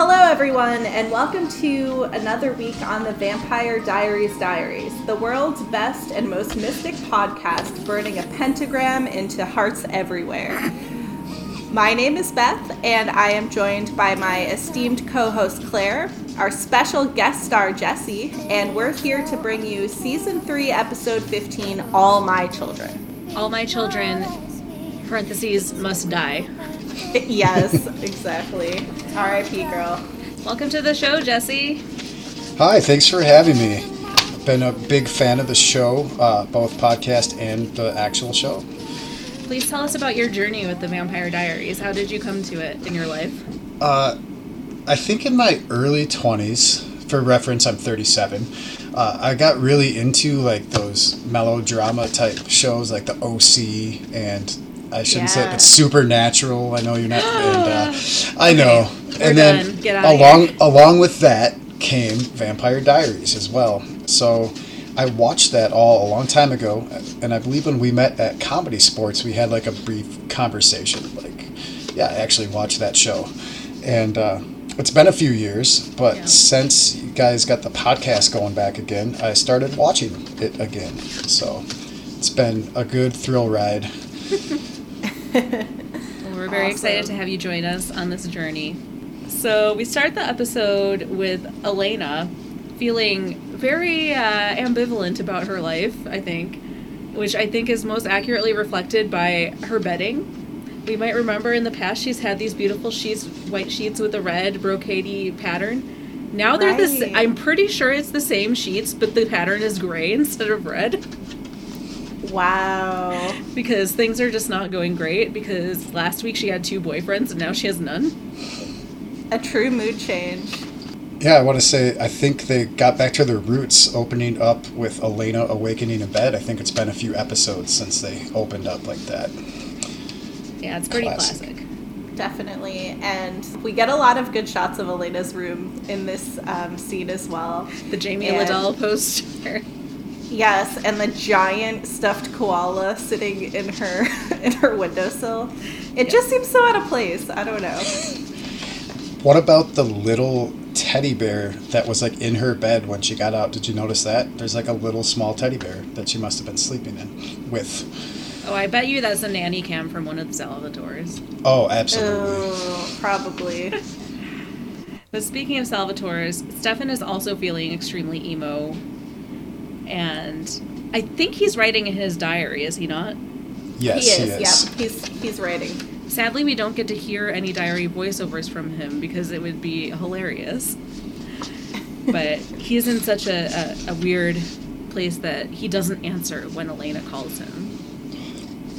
Hello, everyone, and welcome to another week on the Vampire Diaries Diaries, the world's best and most mystic podcast, burning a pentagram into hearts everywhere. My name is Beth, and I am joined by my esteemed co host Claire, our special guest star Jesse, and we're here to bring you season 3, episode 15 All My Children. All my children, parentheses, must die. yes, exactly. RIP, girl. Welcome to the show, Jesse. Hi, thanks for having me. Been a big fan of the show, uh, both podcast and the actual show. Please tell us about your journey with the Vampire Diaries. How did you come to it in your life? Uh, I think in my early 20s, for reference, I'm 37. Uh, I got really into like those melodrama type shows like the OC and I shouldn't say it, but Supernatural. I know you're not, and uh, I know. we're and then done. Get outta along along with that came Vampire Diaries as well. So I watched that all a long time ago, and I believe when we met at ComedySportz, we had like a brief conversation. Like, yeah, I actually watched that show, and uh, it's been a few years, but Yeah. since you guys got the podcast going back again, I started watching it again. So it's been a good thrill ride. Well, we're very excited to have you join us on this journey. So, we start the episode with Elena feeling very uh, ambivalent about her life, I think, which I think is most accurately reflected by her bedding. We might remember in the past she's had these beautiful sheets, white sheets with a red brocadey pattern. Now they're Right. I'm pretty sure it's the same sheets, but the pattern is gray instead of red. Wow. because things are just not going great because last week she had two boyfriends and now she has none. A true mood change. Yeah, I want to say I think they got back to their roots, opening up with Elena awakening in bed. I think it's been a few episodes since they opened up like that. Yeah, it's pretty Classic. classic. Definitely. And we get a lot of good shots of Elena's room in this um, scene as well. The Jamie And- Lidell poster. Yes, and the giant stuffed koala sitting in her in her windowsill. It Yeah. just seems so out of place. I don't know. What about the little teddy bear that was like in her bed when she got out? Did you notice that? There's like a little small teddy bear that she must have been sleeping in with. Oh, I bet you that's a nanny cam from one of the Salvatores. Oh, absolutely. Oh, probably. But speaking of Salvatore's, Stefan is also feeling extremely emo. And I think he's writing in his diary, is he not? Yes, he is. Yeah, he's he's writing. Sadly, we don't get to hear any diary voiceovers from him because it would be hilarious. But he's in such a, a, a weird place that he doesn't answer when Elena calls him.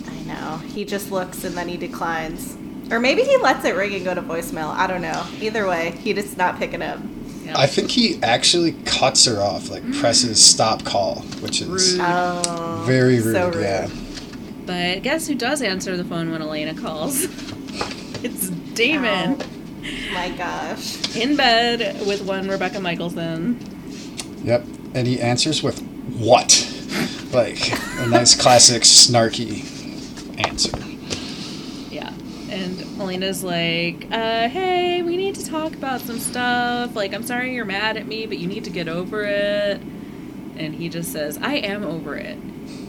I know. He just looks and then he declines. Or maybe he lets it ring and go to voicemail. I don't know. Either way, he just not picking up. Yeah. I think he actually cuts her off, like mm. presses stop call, which is Rude. Oh, very rude. so rude. Yeah. But guess who does answer the phone when Elena calls? it's Damon Oh, my gosh. in bed with one Rebekah Mikaelson. Yep. And he answers with what? Like a nice classic snarky answer. And Elena's like, uh, hey, we need to talk about some stuff. Like, I'm sorry you're mad at me, but you need to get over it. And he just says, I am over it.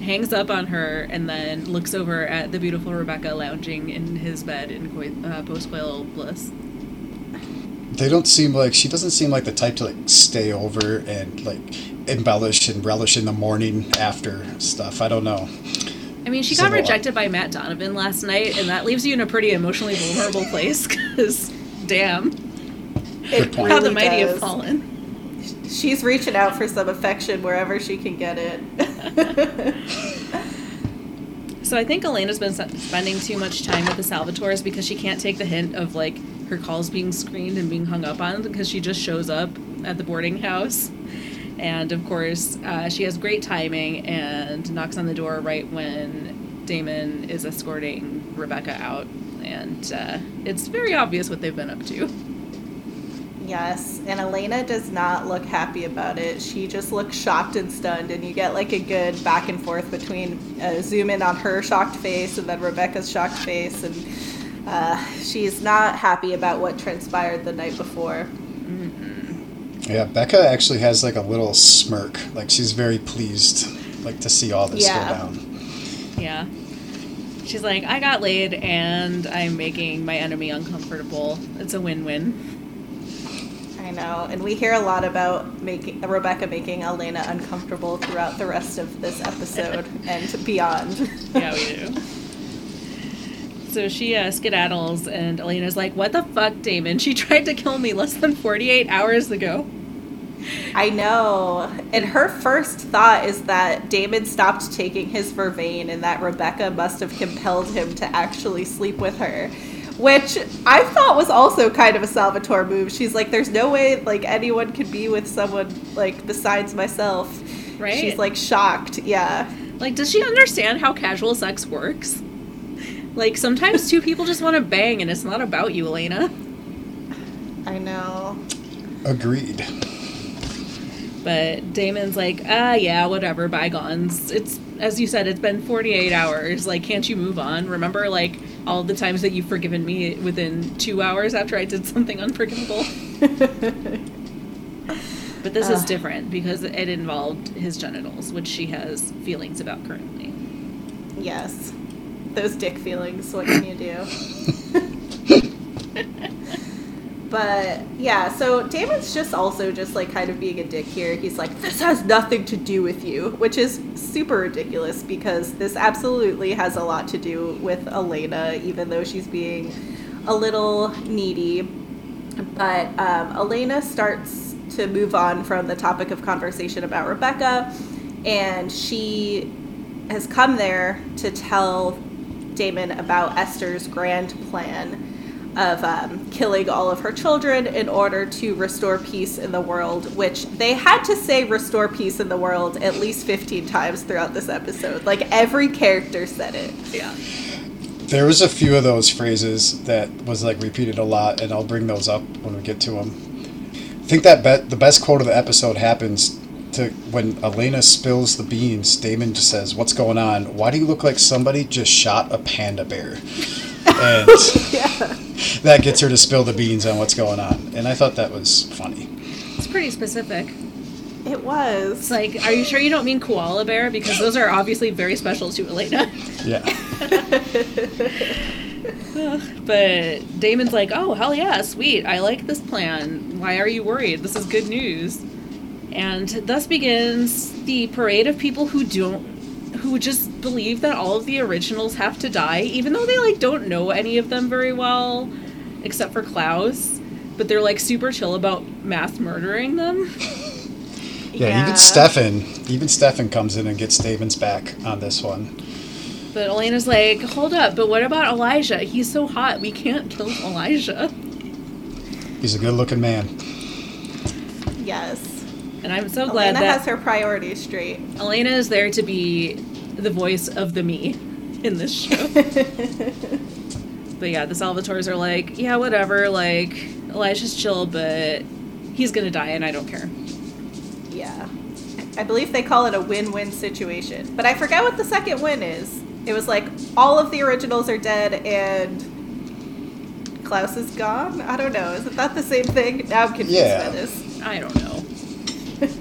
Hangs up on her and then looks over at the beautiful Rebekah lounging in his bed in uh, postcoital bliss. They don't seem like she doesn't seem like the type to like stay over and like embellish and relish in the morning after stuff. I don't know. I mean, she got rejected by Matt Donovan last night, and that leaves you in a pretty emotionally vulnerable place because, damn, It point. how the really mighty have fallen. She's reaching out for some affection wherever she can get it. So I think Elena's been spending too much time with the Salvatores because she can't take the hint of like her calls being screened and being hung up on because she just shows up at the boarding house. And of course, uh, she has great timing and knocks on the door right when Damon is escorting Rebekah out. And uh, it's very obvious what they've been up to. Yes, and Elena does not look happy about it. She just looks shocked and stunned, and you get like a good back and forth between uh, zoom in on her shocked face and then Rebekah's shocked face, and Uh, she's not happy about what transpired the night before. Yeah, Becca actually has like a little smirk. Like she's very pleased, like to see all this Yeah. go down. Yeah. She's like, I got laid and I'm making my enemy uncomfortable. It's a win win. I know, and we hear a lot about making Rebekah making Elena uncomfortable throughout the rest of this episode and beyond. Yeah, we do. So she uh, skedaddles, and Elena's like, What the fuck, Damon? She tried to kill me less than 48 hours ago. I know. And her first thought is that Damon stopped taking his vervain and that Rebekah must have compelled him to actually sleep with her. Which I thought was also kind of a Salvatore move. She's like, there's no way like anyone could be with someone like besides myself. Right? She's like shocked. Yeah. Like, does she understand how casual sex works? Like, sometimes two people just want to bang, and it's not about you, Elena. I know. Agreed. But Damon's like, ah, yeah, whatever, bygones. It's, as you said, it's been 48 hours. Like, can't you move on? Remember, like, all the times that you've forgiven me within two hours after I did something unforgivable? But this is different because it involved his genitals, which she has feelings about currently. Yes. Those dick feelings, what can you do? but yeah, so Damon's just also just like kind of being a dick here. He's like, this has nothing to do with you, which is super ridiculous because this absolutely has a lot to do with Elena, even though she's being a little needy. But um, Elena starts to move on from the topic of conversation about Rebekah, and she has come there to tell Damon about Esther's grand plan of um, killing all of her children in order to restore peace in the world, which they had to say restore peace in the world at least 15 times throughout this episode. Like every character said it. Yeah. There was a few of those phrases that was like repeated a lot, and I'll bring those up when we get to them. I think that be- the best quote of the episode happens to when Elena spills the beans. Damon just says, "What's going on? Why do you look like somebody just shot a panda bear?" And Yeah. that gets her to spill the beans on what's going on, and I thought that was funny. It's pretty specific. It was. It's like, are you sure you don't mean koala bear? Because those are obviously very special to Elena. Yeah, But Damon's like, oh, hell yeah, sweet. I like this plan. Why are you worried? This is good news. And thus begins the parade of people who don't, who just believe that all of the originals have to die, even though they, like, don't know any of them very well, except for Klaus. But they're, like, super chill about mass murdering them. yeah. Even Stefan, even Stefan comes in and gets Damon's back on this one. But Elena's like, hold up, but what about Elijah? He's so hot, we can't kill Elijah. He's a good-looking man. Yes. And I'm so glad Elena that has her priorities straight. Elena is there to be the voice of the me in this show. but yeah, the Salvators are like, yeah, whatever, like, Elijah's chill, but he's gonna die and I don't care. Yeah. I believe they call it a win win situation. But I forget what the second win is. It was like all of the originals are dead and Klaus is gone? I don't know. Isn't that the same thing? Now I'm confused Yeah. by this. I don't know.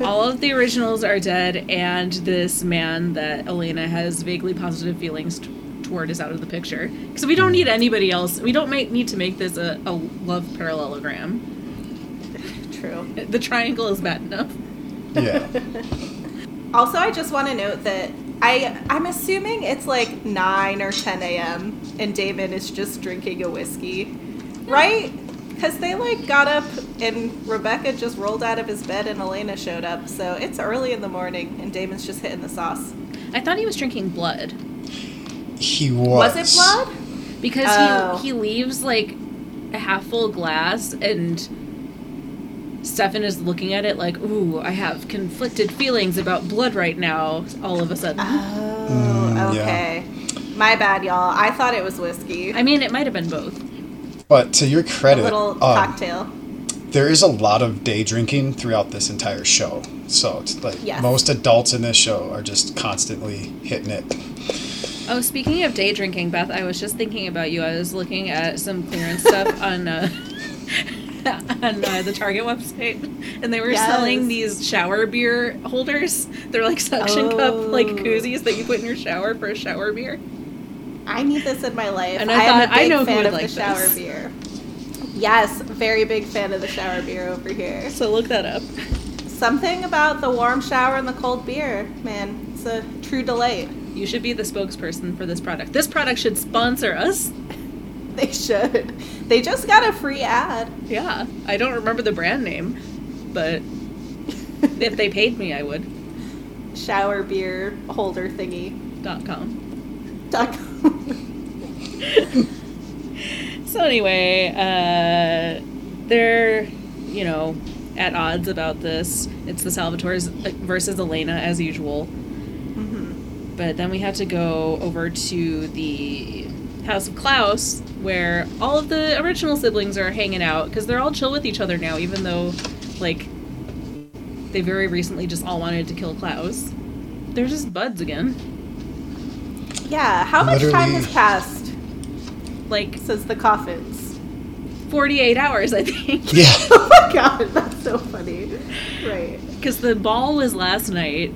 All of the originals are dead, and this man that Elena has vaguely positive feelings t- toward is out of the picture. Because we don't need anybody else. We don't make, need to make this a, a love parallelogram. True. The triangle is bad enough. Yeah. Also, I just want to note that I I'm assuming it's like 9 or 10 a.m. and Damon is just drinking a whiskey, right? Because they like got up and Rebekah just rolled out of his bed and Elena showed up. So it's early in the morning and Damon's just hitting the sauce. I thought he was drinking blood. He was. Was it blood? because Oh. he he leaves like a half full glass and Stefan is looking at it like, ooh, I have conflicted feelings about blood right now. All of a sudden, Oh, Mm, yeah. okay. My bad, y'all. I thought it was whiskey. I mean, it might have been both. But to your a credit, little um, cocktail. there is a lot of day drinking throughout this entire show. So it's like Yes. most adults in this show are just constantly hitting it. Oh, speaking of day drinking, Beth, I was just thinking about you. I was looking at some clearance stuff on uh, on uh, the Target website, and they were Yes. selling these shower beer holders. They're like suction cup like Oh. koozies that you put in your shower for a shower beer. I need this in my life. And I I, am a a I big know fan of like the shower this. beer. Yes, very big fan of the shower beer over here. So look that up. Something about the warm shower and the cold beer, man. It's a true delight. You should be the spokesperson for this product. This product should sponsor us. They should. They just got a free ad. Yeah, I don't remember the brand name, but if they paid me, I would. shower So anyway, uh, they're you know at odds about this. It's the Salvatores versus Elena as usual. Mhm. But then we have to go over to the House of Klaus, where all of the original siblings are hanging out because they're all chill with each other now, even though, like, they very recently just all wanted to kill Klaus. They're just buds again. Yeah, how much time has passed Like since the coffins? 48 hours, I think. Yeah. Oh my god, that's so funny. Right. Because the ball was last night,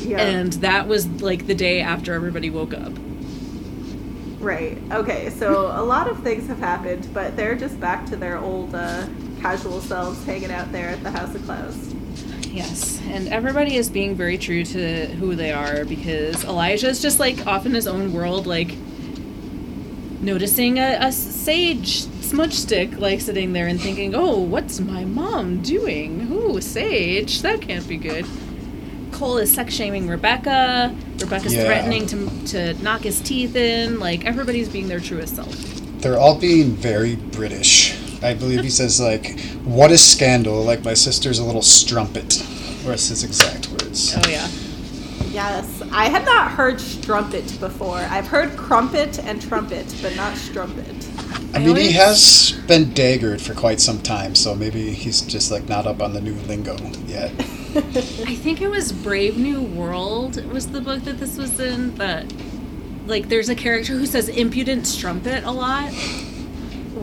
Yeah. and that was like the day after everybody woke up. Right. Okay. So a lot of things have happened, but they're just back to their old uh, casual selves, hanging out there at the House of Klaus. Yes, and everybody is being very true to who they are because Elijah is just like off in his own world, like noticing a, a sage smudge stick, like sitting there and thinking, "Oh, what's my mom doing? Ooh, sage, that can't be good." Kol is sex shaming Rebekah. Rebekah's Yeah. threatening to to knock his teeth in. Like everybody's being their truest self. They're all being very British. I believe he says like, "What a scandal!" Like my sister's a little strumpet. Where's his exact words? Oh yeah. Yes, I had not heard strumpet before. I've heard crumpet and trumpet, but not strumpet. I I mean, he has been daggered for quite some time, so maybe he's just like not up on the new lingo yet. I think it was Brave New World was the book that this was in but like there's a character who says impudent strumpet a lot.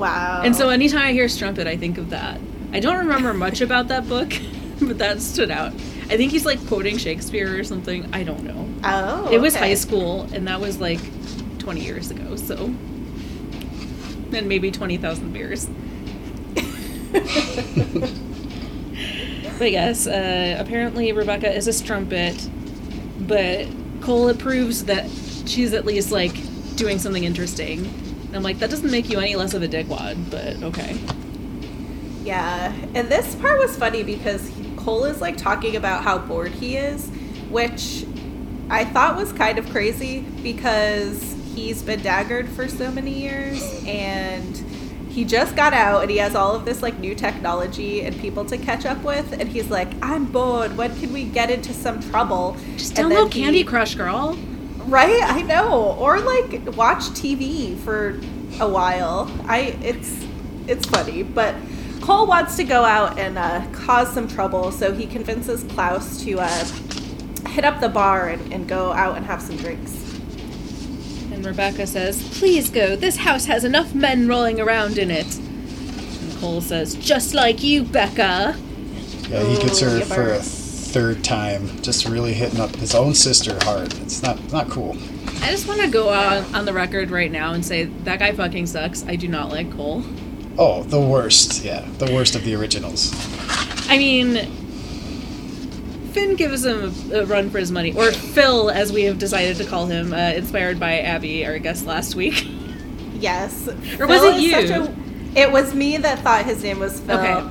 Wow. And so anytime I hear strumpet I think of that. I don't remember much about that book, but that stood out. I think he's like quoting Shakespeare or something. I don't know. oh, It was okay. high school and that was like 20 years ago, so and maybe 20,000 beers. But yes, uh, apparently Rebekah is a strumpet, but Kol approves that she's at least like doing something interesting. And I'm like, that doesn't make you any less of a dickwad, but okay. Yeah, and this part was funny because Kol is like talking about how bored he is, which I thought was kind of crazy because he's been daggered for so many years and he just got out and he has all of this like new technology and people to catch up with and he's like i'm bored when can we get into some trouble Just And download he- Candy Crush, girl. Right? I know. Or like watch tv for a while. I it's it's funny. But Kol wants to go out and uh, cause some trouble so he convinces klaus to uh, hit up the bar and, and go out and have some drinks. And Rebekah says, please go. This house has enough men rolling around in it. And Kol says, just like you, Becca. Yeah, he gets Oh, her yeah, for a but- third time, just really hitting up his own sister hard. It's not not cool. I just want to go on, on the record right now and say that guy fucking sucks. I do not like Kol. Oh, the worst. Yeah, the worst of the originals. I mean, Finn gives him a, a run for his money, or Phil, as we have decided to call him, uh, inspired by Abby, our guest last week. yes Or was Phil it is you? a- it was me that thought his name was phil Okay.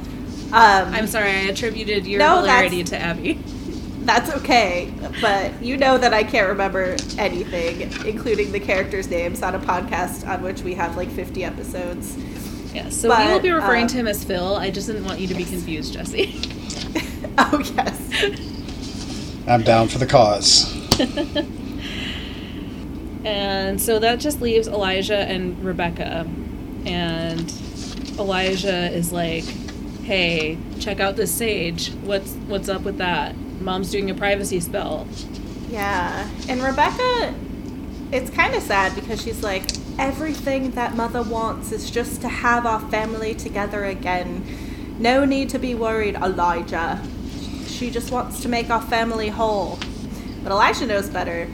Um, I'm sorry, I attributed your No, hilarity to Abby. That's okay, but you know that I can't remember anything, including the characters' names, on a podcast on which we have like 50 episodes. Yes, so we will be referring um, to him as Phil. I just didn't want you to be confused, Jesse. oh, yes. I'm down for the cause. And so that just leaves Elijah and Rebekah. And Elijah is like, "Hey, check out this sage. What's what's up with that? Mom's doing a privacy spell." Yeah. And Rebekah it's kind of sad because she's like, everything that mother wants is just to have our family together again. No need to be worried, Elijah. She just wants to make our family whole. But Elijah knows better.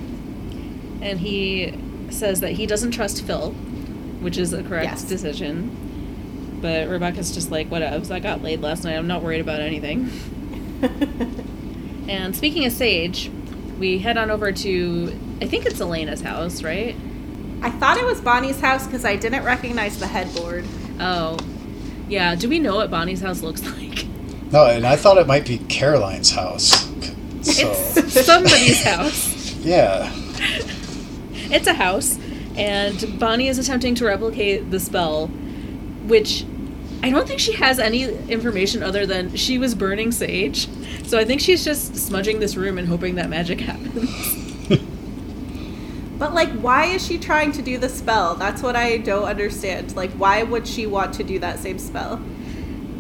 And he says that he doesn't trust Phil, which is a correct Yes. decision. But Rebekah's just like, whatever. I got laid last night. I'm not worried about anything. And speaking of Sage, we head on over to, I think it's Elena's house, right? I thought it was Bonnie's house because I didn't recognize the headboard. Oh, yeah. Do we know what Bonnie's house looks like? No, and I thought it might be Caroline's house. So It's somebody's house. yeah, It's a house, and Bonnie is attempting to replicate the spell, which I don't think she has any information other than she was burning sage. So I think she's just smudging this room and hoping that magic happens. But like, why is she trying to do the spell? That's what I don't understand. Like, why would she want to do that same spell?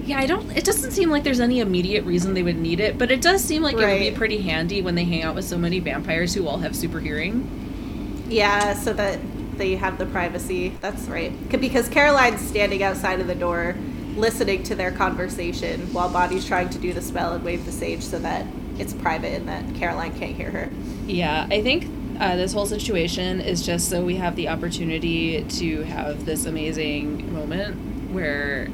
Yeah, I don't. It doesn't seem like there's any immediate reason they would need it, but it does seem like it would be pretty handy when they hang out with so many vampires who all have super hearing. Yeah, so that they have the privacy. That's right. Because Caroline's standing outside of the door, listening to their conversation while Bonnie's trying to do the spell and wave the sage so that it's private and that Caroline can't hear her. Yeah, I think uh, this whole situation is just so we have the opportunity to have this amazing moment where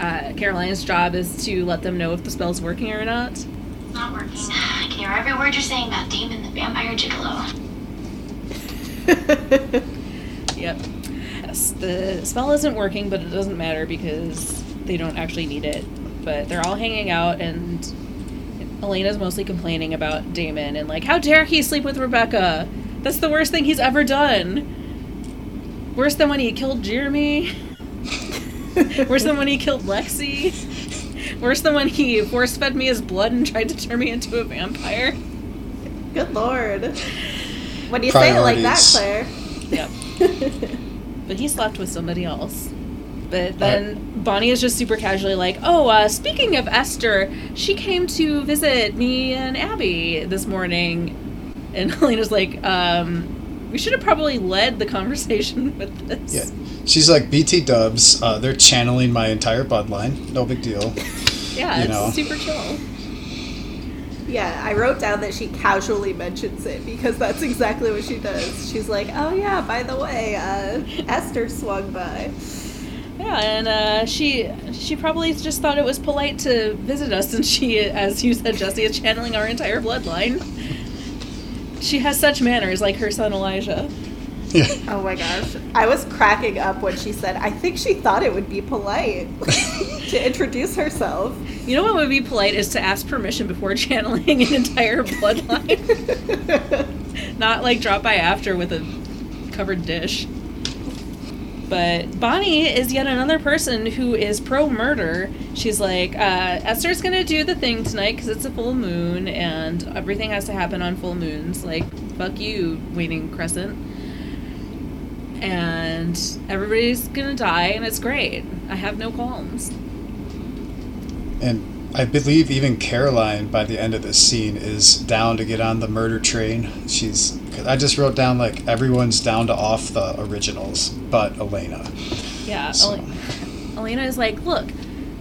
uh, Caroline's job is to let them know if the spell's working or not. Not working. I can hear every word you're saying about Damon the vampire gigolo. Yep. Yes, the spell isn't working, but it doesn't matter because they don't actually need it. But they're all hanging out, and Elena's mostly complaining about Damon and like, how dare he sleep with Rebekah? That's the worst thing he's ever done. Worse than when he killed Jeremy. Worse than when he killed Lexi. Worse than when he force fed me his blood and tried to turn me into a vampire. Good lord. When you say it like that, Claire. Yep. but he slept with somebody else. But then Bonnie is just super casually like, "Oh, uh, speaking of Esther, she came to visit me and Abby this morning," and Elena's like, um, "We should have probably led the conversation with this." yeah. She's like BT Dubs. Uh, they're channeling my entire bloodline. No big deal. yeah, You it's know. super chill. Yeah, I wrote down that she casually mentions it because that's exactly what she does. She's like, oh yeah, by the way, uh, Esther swung by. Yeah, and uh, she she probably just thought it was polite to visit us, and she, as you said, Jesse, is channeling our entire bloodline. She has such manners, like her son Elijah. Yeah. Oh my gosh. I was cracking up when she said, I think she thought it would be polite to introduce herself. You know what would be polite is to ask permission before channeling an entire bloodline. Not like drop by after with a covered dish. But Bonnie is yet another person who is pro murder. She's like, uh, Esther's gonna do the thing tonight because it's a full moon and everything has to happen on full moons. Like, fuck you, Waning Crescent. And everybody's gonna die and it's great. I have no qualms. And I believe even Caroline, by the end of this scene, is down to get on the murder train. She's. 'cause I just wrote down like everyone's down to off the originals, but Elena. Yeah, So- Ele- Elena is like, look,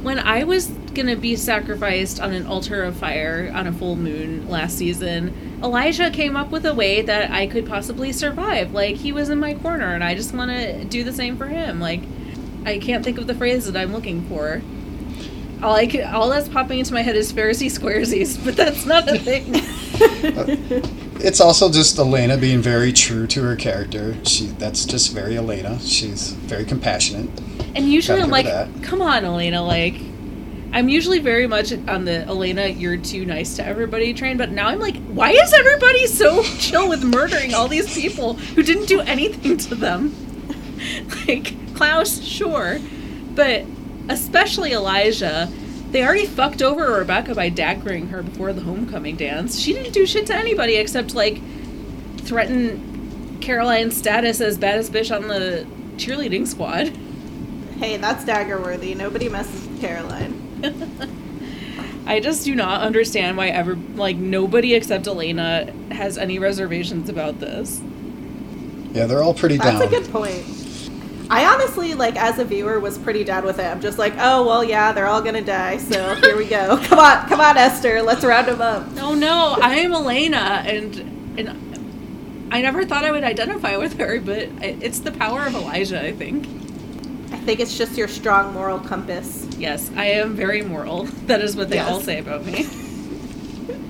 when I was gonna be sacrificed on an altar of fire on a full moon last season, Elijah came up with a way that I could possibly survive. Like he was in my corner, and I just want to do the same for him. Like I can't think of the phrase that I'm looking for. All I can, all that's popping into my head is Pharisee squaresies, but that's not a thing. It's also just Elena being very true to her character. She that's just very Elena. She's very compassionate. And usually I'm like, come on, Elena. Like, I'm usually very much on the Elena, you're too nice to everybody train. But now I'm like, why is everybody so chill with murdering all these people who didn't do anything to them? like, Klaus, sure. But especially Elijah. They already fucked over Rebekah by daggering her before the homecoming dance. She didn't do shit to anybody except, like, threaten Caroline's status as baddest bitch on the cheerleading squad. Hey, that's dagger worthy. Nobody messes with Caroline. I just do not understand why ever like nobody except Elena has any reservations about this. Yeah, they're all pretty That's down. a good point. I honestly, like, as a viewer, was pretty down with it. I'm just like, oh, well, yeah, they're all gonna die, so here we go. Come on, come on, Esther, let's round them up. Oh no, I am Elena, and and I never thought I would identify with her, but it's the power of Elijah. I think. I think it's just your strong moral compass. Yes, I am very moral. That is what they Yes. all say about me.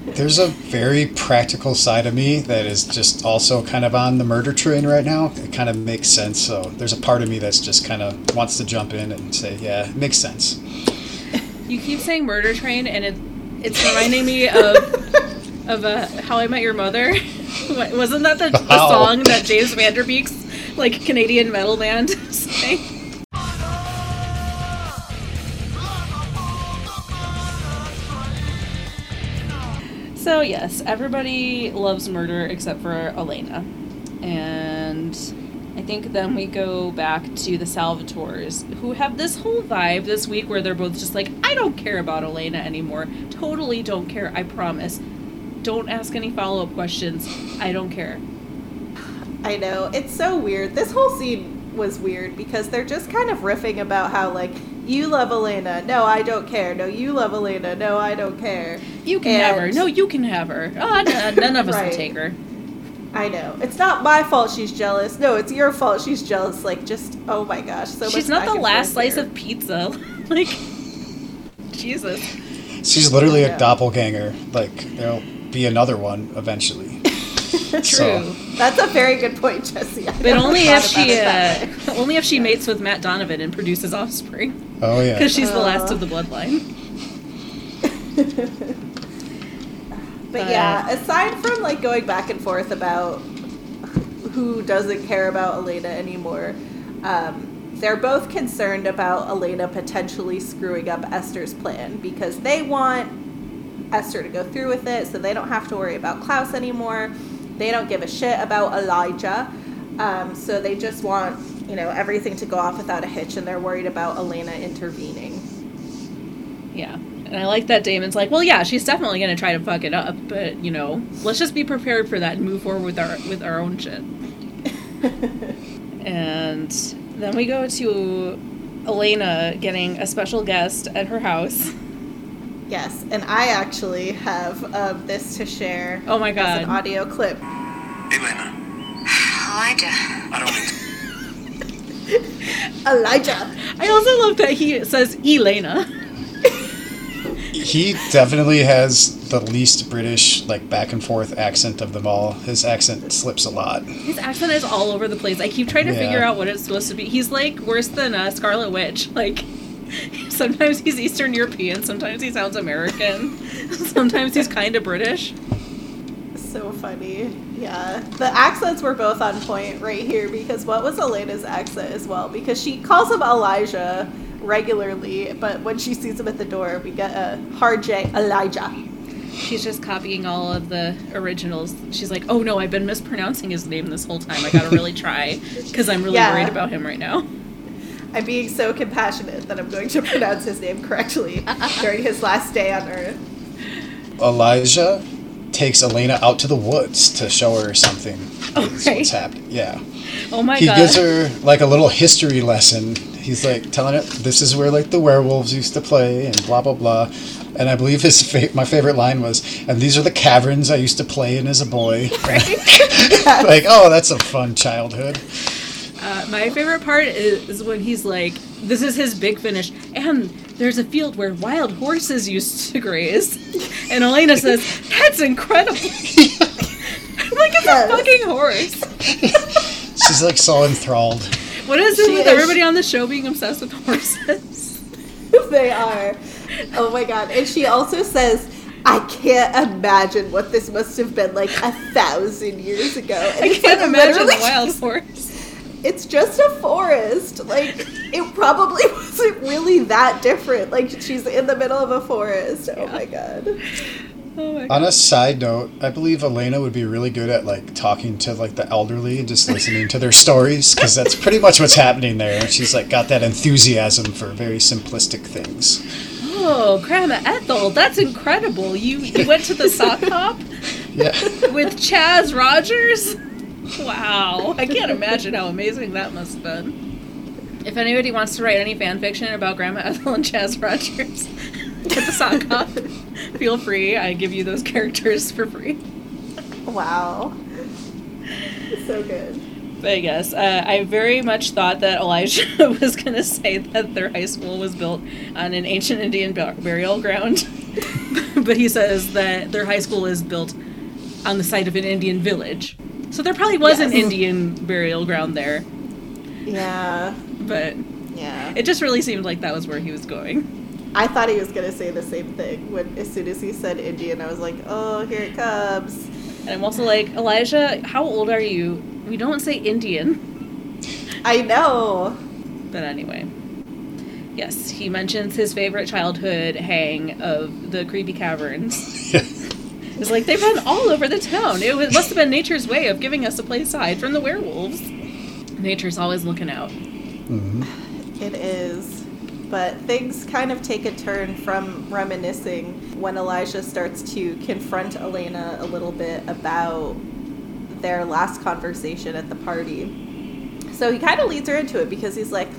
There's a very practical side of me that is just also kind of on the murder train right now. It kind of makes sense. So there's a part of me that's just kind of wants to jump in and say, yeah, it makes sense. You keep saying murder train, and it it's reminding me of of uh, How I Met Your Mother. Wasn't that the, the song that James Van Der Beek's like Canadian metal band sang? So yes, everybody loves murder except for Elena, and I think then we go back to the Salvators, who have this whole vibe this week where they're both just like, I don't care about Elena anymore. Totally don't care. I promise. Don't ask any follow up questions. I don't care. I know. It's so weird. This whole scene was weird because they're just kind of riffing about how, like, you love Elena. No, I don't care. No, you love Elena. No, I don't care. You can have her. No, you can have her. Oh, n- uh, none of us Right. will take her. I know. It's not my fault she's jealous. No, it's your fault she's jealous. Like, just, oh my gosh. So She's much not the last slice here. of pizza. like, Jesus. She's literally a doppelganger. Like there'll be another one eventually. True. So- That's a very good point, Jesse. I But only if she uh, only if she mates with Matt Donovan and produces offspring Oh yeah. because she's the last Uh. of the bloodline. But yeah, aside from like going back and forth about who doesn't care about Elena anymore, um, they're both concerned about Elena potentially screwing up Esther's plan because they want Esther to go through with it so they don't have to worry about Klaus anymore. They don't give a shit about Elijah. Um, so they just want, you know, everything to go off without a hitch and they're worried about Elena intervening. Yeah. And I like that Damon's like, well, yeah, she's definitely gonna try to fuck it up, but you know, let's just be prepared for that and move forward with our with our own shit. and then we go to Elena getting a special guest at her house. Yes, and I actually have um, this to share. Oh my as an audio clip. Elena, Elijah. I don't mean to. Elijah. I also love that he says Elena. He definitely has the least British, like back and forth accent of them all. His accent slips a lot. His accent is all over the place. I keep trying to Yeah. figure out what it's supposed to be. He's like worse than uh, Scarlet Witch. Like sometimes he's Eastern European, sometimes he sounds American, sometimes he's kind of British. So funny. Yeah. The accents were both on point right here because what was Elena's accent as well? Because she calls him Elijah regularly, but when she sees him at the door, we get a hard J, Elijah. She's just copying all of the originals. She's like, "Oh no, I've been mispronouncing his name this whole time. I gotta really try because I'm really Yeah. worried about him right now." I'm being so compassionate that I'm going to pronounce his name correctly during his last day on Earth. Elijah takes Elena out to the woods to show her something. Oh, right. what's happened? Yeah. Oh my he god! He gives her like a little history lesson. He's like telling her this is where like the werewolves used to play and blah blah blah. And I believe his fa- my favorite line was, "And these are the caverns I used to play in as a boy." like, oh, that's a fun childhood. Uh, my favorite part is, is when he's like, "This is his big finish," and there's a field where wild horses used to graze, and Elena says, "That's incredible." I'm like, it's Yes. a fucking horse. She's like so enthralled. What is it She with is- everybody on the show being obsessed with horses? they are. Oh my god. And she also says, I can't imagine what this must have been like a thousand years ago. And I can't like, imagine a wild just- horse. It's just a forest. Like, it probably wasn't really that different. Like, she's in the middle of a forest. Oh my god. Oh. On a side note, I believe Elena would be really good at like talking to like the elderly and just listening to their stories because that's pretty much what's happening there. And she's like got that enthusiasm for very simplistic things. Oh, Grandma Ethel, that's incredible. You, you went to the sock hop Yeah. with Chaz Rogers? Wow. I can't imagine how amazing that must have been. If anybody wants to write any fan fiction about Grandma Ethel and Chaz Rogers at the sock off. feel free. I give you those characters for free. Wow. So good. But yes, uh, I very much thought that Elijah was going to say that their high school was built on an ancient Indian bur- burial ground. but he says that their high school is built on the site of an Indian village. So there probably was an Indian burial ground there. Yeah. But Yeah. it just really seemed like that was where he was going. I thought he was gonna say the same thing when as soon as he said Indian, I was like, oh, here it comes. And I'm also like, Elijah, how old are you? We don't say Indian. I know. But anyway. Yes, he mentions his favorite childhood hang of the creepy caverns. It's like they've been all over the town. It was, must have been nature's way of giving us a place to hide from the werewolves. Nature's always looking out. hmm It is. But things kind of take a turn from reminiscing when Elijah starts to confront Elena a little bit about their last conversation at the party. So he kind of leads her into it because he's like,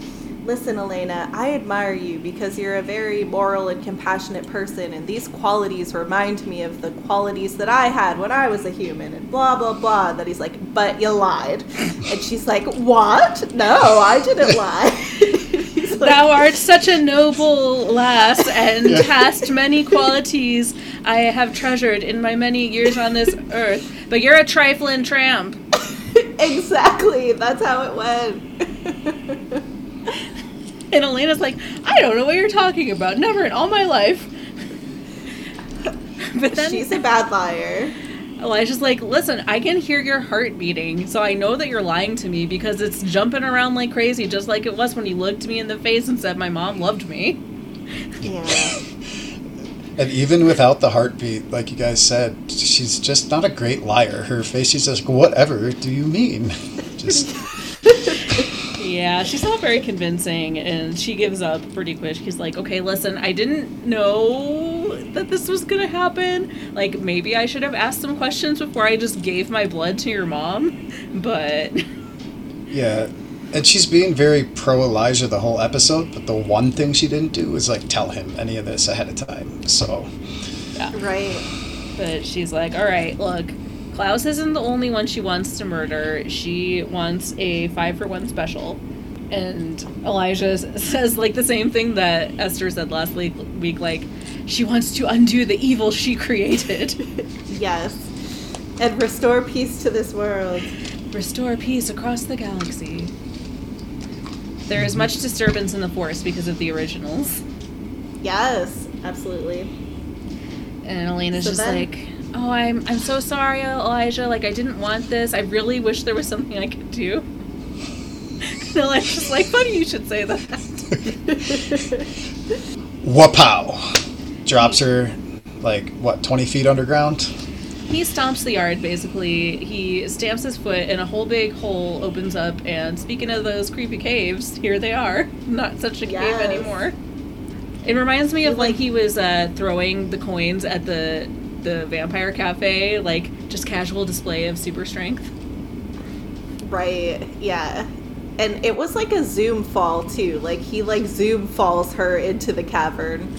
Listen, Elena, I admire you because you're a very moral and compassionate person, and these qualities remind me of the qualities that I had when I was a human, and blah, blah, blah. That he's like, But you lied. And she's like, What? No, I didn't lie. He's like, Thou art such a noble lass, and hast many qualities I have treasured in my many years on this earth. But you're a trifling tramp. exactly. That's how it went. And Elena's like, I don't know what you're talking about. Never in all my life. But then She's a bad liar. Elijah's like, listen, I can hear your heart beating, so I know that you're lying to me because it's jumping around like crazy, just like it was when you looked me in the face and said my mom loved me. Yeah. And even without the heartbeat, like you guys said, she's just not a great liar. Her face, she's just, whatever do you mean? Just, Yeah, she's not very convincing, and she gives up pretty quick. She's like, okay, listen, I didn't know that this was gonna happen. Like, maybe I should have asked some questions before I just gave my blood to your mom, but. yeah. And she's being very pro Elijah the whole episode, but the one thing she didn't do is like tell him any of this ahead of time. So, Yeah. Right. But she's like, all right, look, Klaus isn't the only one she wants to murder. She wants a five for one special. And Elijah says like the same thing that Esther said last week, week like she wants to undo the evil she created. Yes. And restore peace to this world. Restore peace across the galaxy. There is much disturbance in the force because of the originals. Yes, absolutely. And Elena's So just then- like, "Oh, I'm I'm so sorry, Elijah. Like I didn't want this. I really wish there was something I could do." And Elijah's just like, "Funny you should say that." whapow! Drops her like, what, 20 feet underground? He stomps the yard. Basically, he stamps his foot, and a whole big hole opens up. And speaking of those creepy caves, here they are. Not such a cave anymore. It reminds me of like he was uh, throwing the coins at the the vampire cafe, like just casual display of super strength. Right. Yeah. And it was like a zoom fall too. Like he like zoom falls her into the cavern.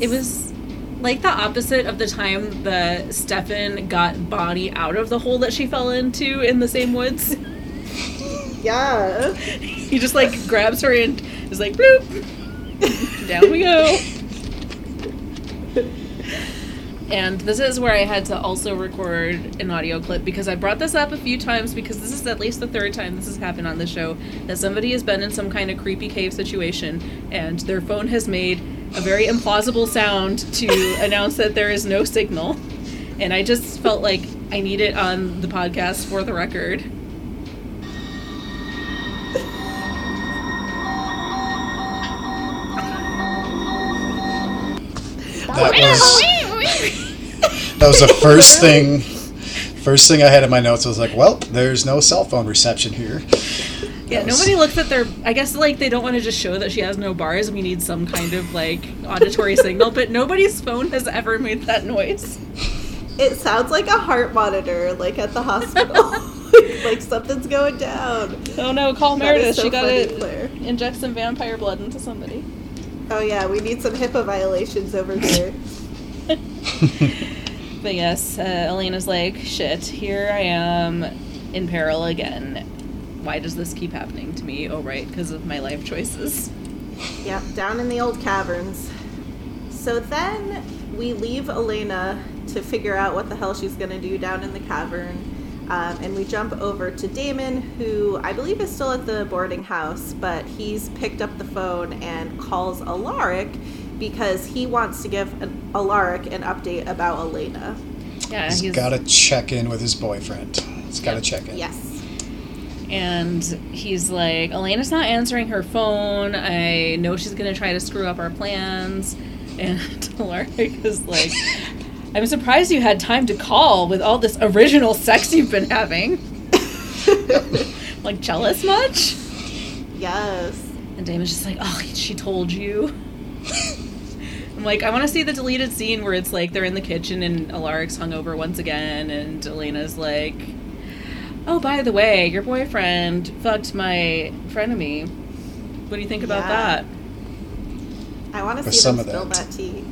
It was like the opposite of the time that Stefan got Bonnie out of the hole that she fell into in the same woods. yeah. he just like grabs her and is like, bloop. Down we go. And this is where I had to also record an audio clip because I brought this up a few times because this is at least the third time this has happened on the show that somebody has been in some kind of creepy cave situation and their phone has made a very implausible sound to announce that there is no signal. And I just felt like I need it on the podcast for the record. That was that was the first thing. First thing I had in my notes I was like, well, there's no cell phone reception here. Yeah, was- nobody looks at their. I guess like they don't want to just show that she has no bars. We need some kind of like auditory signal, but nobody's phone has ever made that noise. It sounds like a heart monitor, like at the hospital. like something's going down. Oh no, call That is Meredith. so she gotta Claire. inject some vampire blood into somebody. Oh yeah, we need some HIPAA violations over here. But yes, uh, Elena's like, shit, here I am in peril again. Why does this keep happening to me? Oh, right, because of my life choices. Yep, down in the old caverns. So then we leave Elena to figure out what the hell she's gonna do down in the cavern. Um, and we jump over to Damon, who I believe is still at the boarding house, but he's picked up the phone and calls Alaric because he wants to give an, Alaric an update about Elena. Yeah, He's he's got to check in with his boyfriend. He's got to check in. Yes. and he's like, Elena's not answering her phone. I know she's gonna try to screw up our plans. And Alaric is like, I'm surprised you had time to call with all this original sex you've been having. like jealous much? Yes. And Damon's just like, oh, she told you. I'm like, I want to see the deleted scene where it's like they're in the kitchen and Alaric's hungover once again, and Elena's like, oh, by the way, your boyfriend fucked my frenemy. What do you think about Yeah. that? I want to see some them of spill that. that tea.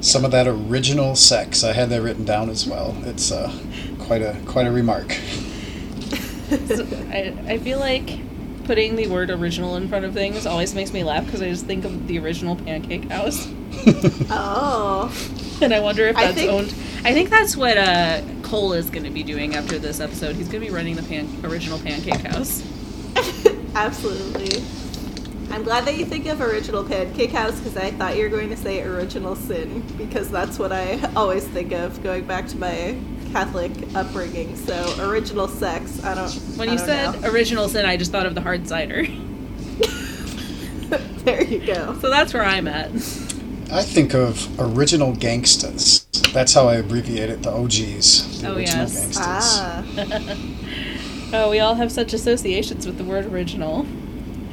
Some of that original sex. I had that written down as well. It's uh, quite a quite a remark. So I, I feel like putting the word original in front of things always makes me laugh because I just think of the original Pancake House. Oh. And I wonder if I that's think- owned. I think that's what uh, Kol is going to be doing after this episode. He's going to be running the pan- original Pancake House. Absolutely. I'm glad that you think of original Pancake House because I thought you were going to say original sin because that's what I always think of going back to my Catholic upbringing. So original sex, I don't. When I you don't said know. original sin, I just thought of the hard cider. there you go. So that's where I'm at. I think of original gangsters. That's how I abbreviate it. The OGs. The Oh, original yes. gangstas. Ah, Oh, we all have such associations with the word original.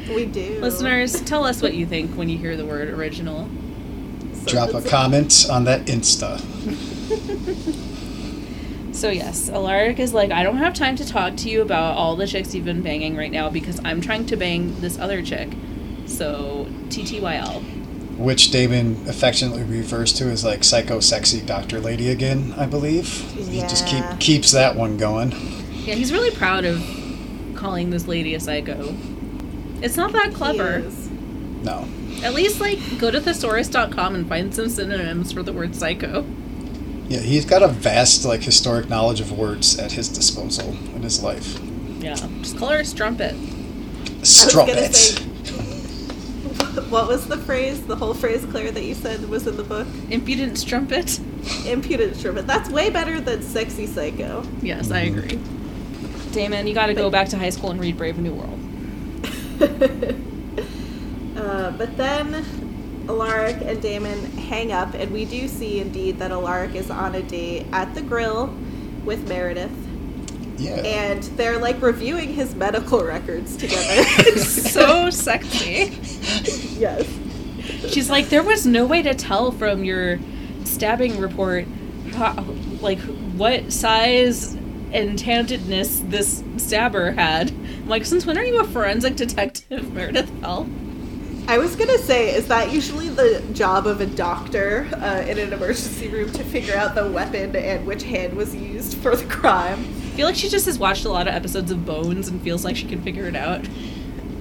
we do. Listeners, tell us what you think when you hear the word original. So Drop a that's- comment on that Insta. So yes, Alaric is like, I don't have time to talk to you about all the chicks you've been banging right now because I'm trying to bang this other chick. So TTYL. Which Damon affectionately refers to as like psycho sexy doctor lady again, I believe. Yeah. He just keep keeps that one going. Yeah, he's really proud of calling this lady a psycho. It's not that clever. No. At least like go to thesaurus.com and find some synonyms for the word psycho. Yeah, he's got a vast like historic knowledge of words at his disposal in his life. Yeah, just call her a strumpet. Strumpet. say- What was the phrase? The whole phrase, Claire, that you said was in the book? Impudent strumpet. Impudent strumpet. That's way better than sexy psycho. Yes, I agree. Damon, you got to go back to high school and read Brave New World. Uh, but then Alaric and Damon hang up, and we do see indeed that Alaric is on a date at the grill with Meredith. Yeah. And they're like reviewing his medical records together. so sexy. yes. She's like, there was no way to tell from your stabbing report, how, like what size and tantedness this stabber had. I'm like, since when are you a forensic detective, Meredith Fell? I was gonna say, is that usually the job of a doctor uh, in an emergency room to figure out the weapon and which hand was used for the crime? I feel like she just has watched a lot of episodes of Bones and feels like she can figure it out.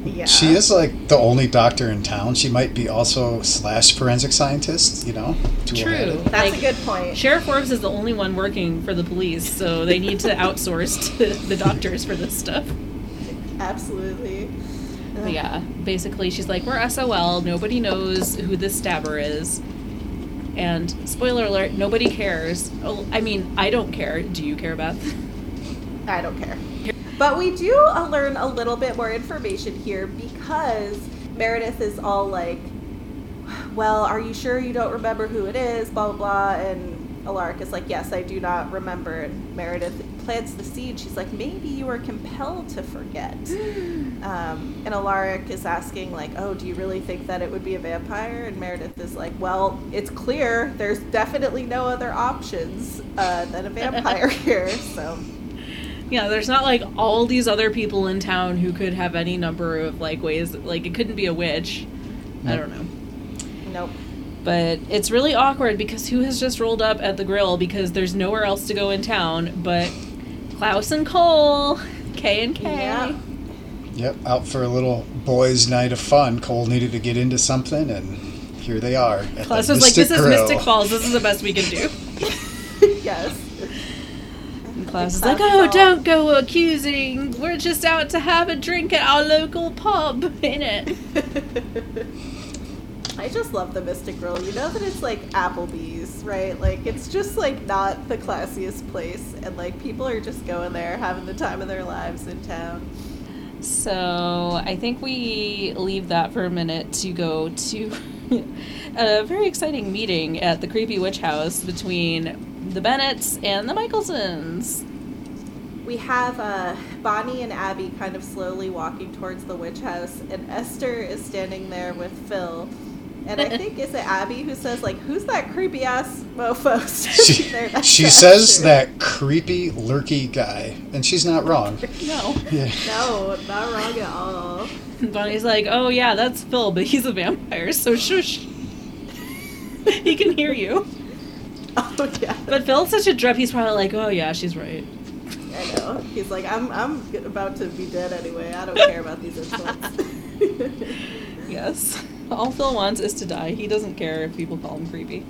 Yeah. She is like the only doctor in town. She might be also slash forensic scientist, you know? True. Two-headed. That's Like, a good point. Sheriff Forbes is the only one working for the police, so they need to outsource to the doctors for this stuff. Absolutely. But yeah, basically, she's like, We're SOL, nobody knows who this stabber is. And spoiler alert, nobody cares. Oh, I mean, I don't care. Do you care, Beth? I don't care. But we do uh, learn a little bit more information here because Meredith is all like, well, are you sure you don't remember who it is? Blah, blah, blah. And Alaric is like, yes, I do not remember. And Meredith plants the seed. She's like, maybe you were compelled to forget. um, and Alaric is asking, like, oh, do you really think that it would be a vampire? And Meredith is like, well, it's clear there's definitely no other options uh, than a vampire here. So. Yeah, there's not like all these other people in town who could have any number of like ways. Like it couldn't be a witch. I don't know. Nope. But it's really awkward because who has just rolled up at the grill because there's nowhere else to go in town but Klaus and Kol, K and K. Yeah. Yep, out for a little boys' night of fun. Kol needed to get into something, and here they are. At Klaus the was like, Mystic "This is Grill." Mystic Falls. This is the best we can do." yes. And Klaus is like, "Oh, all- don't go accusing. We're just out to have a drink at our local pub, in it." I just love the Mystic Grill. You know that it's like Applebee's, right? Like it's just like not the classiest place, and like people are just going there having the time of their lives in town. So I think we leave that for a minute to go to a very exciting meeting at the creepy witch house between the Bennetts and the Mikaelsons. We have uh, Bonnie and Abby kind of slowly walking towards the witch house, and Esther is standing there with Phil. And I think is it Abby who says like, "Who's that creepy ass mofo?" She, standing there next she says Esther? that creepy, lurky guy, and she's not wrong. No. Yeah. No, not wrong at all. Bonnie's like, oh yeah, that's Phil, but he's a vampire, so shush. he can hear you. Oh yeah. But Phil's such a drep, he's probably like, oh yeah, she's right. I know. He's like, I'm, I'm about to be dead anyway. I don't care about these insults. Yes. All Phil wants is to die. He doesn't care if people call him creepy.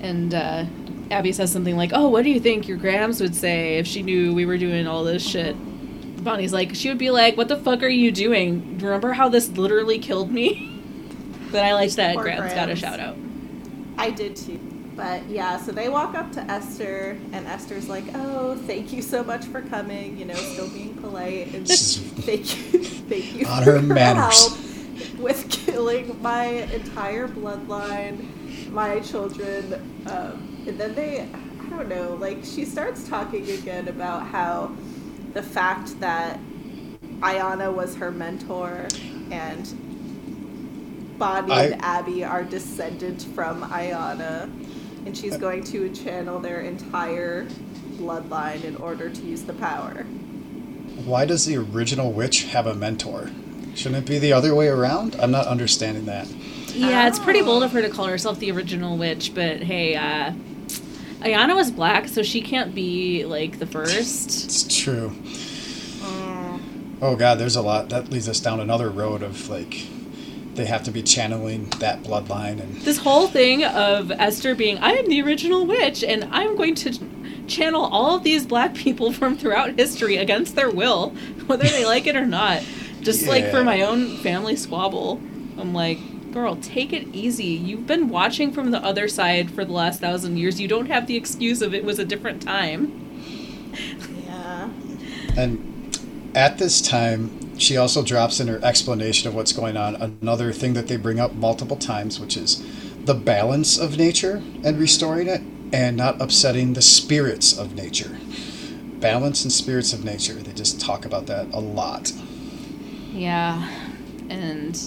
And uh, Abby says something like, Oh, what do you think your Grams would say if she knew we were doing all this shit? Bonnie's like, She would be like, What the fuck are you doing? Remember how this literally killed me? but I liked that Poor Grams got a shout out. I did too. But yeah, so they walk up to Esther, and Esther's like, "Oh, thank you so much for coming. You know, still being polite, and She's thank you, thank you On for her your manners. help with killing my entire bloodline, my children." Um, and then they, I don't know, like she starts talking again about how the fact that Ayana was her mentor and Bonnie I- and Abby are descended from Ayana, and she's going to channel their entire bloodline in order to use the power. Why does the original witch have a mentor? Shouldn't it be the other way around? I'm not understanding that. Yeah, it's pretty bold of her to call herself the original witch, but hey, uh, Ayana was black, so she can't be like the first. It's true. Oh god, there's a lot. That leads us down another road of like they have to be channeling that bloodline and This whole thing of Esther being, I am the original witch, and I'm going to channel all of these black people from throughout history against their will, whether they like it or not. Just like for my own family squabble. I'm like, girl, take it easy. You've been watching from the other side for the last thousand years. You don't have the excuse of it was a different time. Yeah. And at this time, she also drops in her explanation of what's going on another thing that they bring up multiple times, which is the balance of nature and restoring it, and not upsetting the spirits of nature. Balance and spirits of nature. They just talk about that a lot. Yeah. And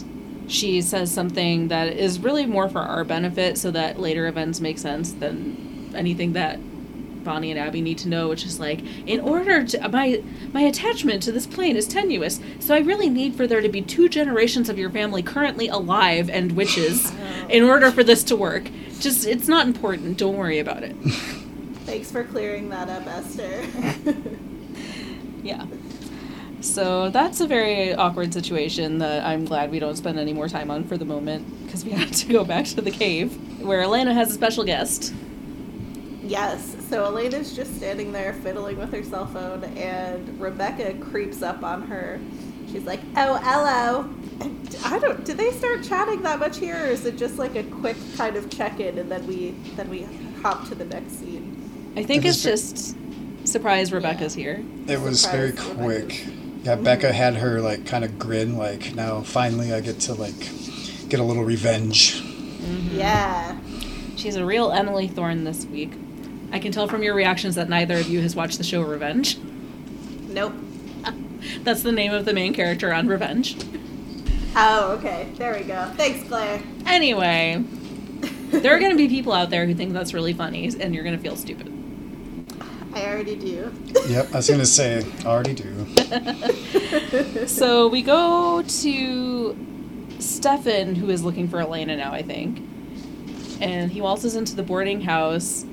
she says something that is really more for our benefit so that later events make sense than anything that Bonnie and Abby need to know, which is like, in order to my my attachment to this plane is tenuous, so I really need for there to be two generations of your family currently alive and witches in order for this to work. Just it's not important. Don't worry about it. Thanks for clearing that up, Esther. Yeah. So that's a very awkward situation that I'm glad we don't spend any more time on for the moment because we have to go back to the cave where Elena has a special guest. yes. So Elena's just standing there fiddling with her cell phone, and Rebekah creeps up on her. She's like, "Oh, hello." And I don't. Do they start chatting that much here, or is it just like a quick kind of check-in, and then we then we hop to the next scene? I think it's just surprise Rebekah's here. It was very Surprise, quick. Yeah, Becca had her like kind of grin, like now finally I get to like get a little revenge. Mm-hmm. Yeah. She's a real Emily Thorne this week. I can tell from your reactions that neither of you has watched the show Revenge. Nope. That's the name of the main character on Revenge. Oh, okay. There we go. Thanks, Claire. Anyway, there are going to be people out there who think that's really funny and you're going to feel stupid. I already do. Yep, I was gonna say, I already do. So we go to Stefan, who is looking for Elena now, I think. And he waltzes into the boarding house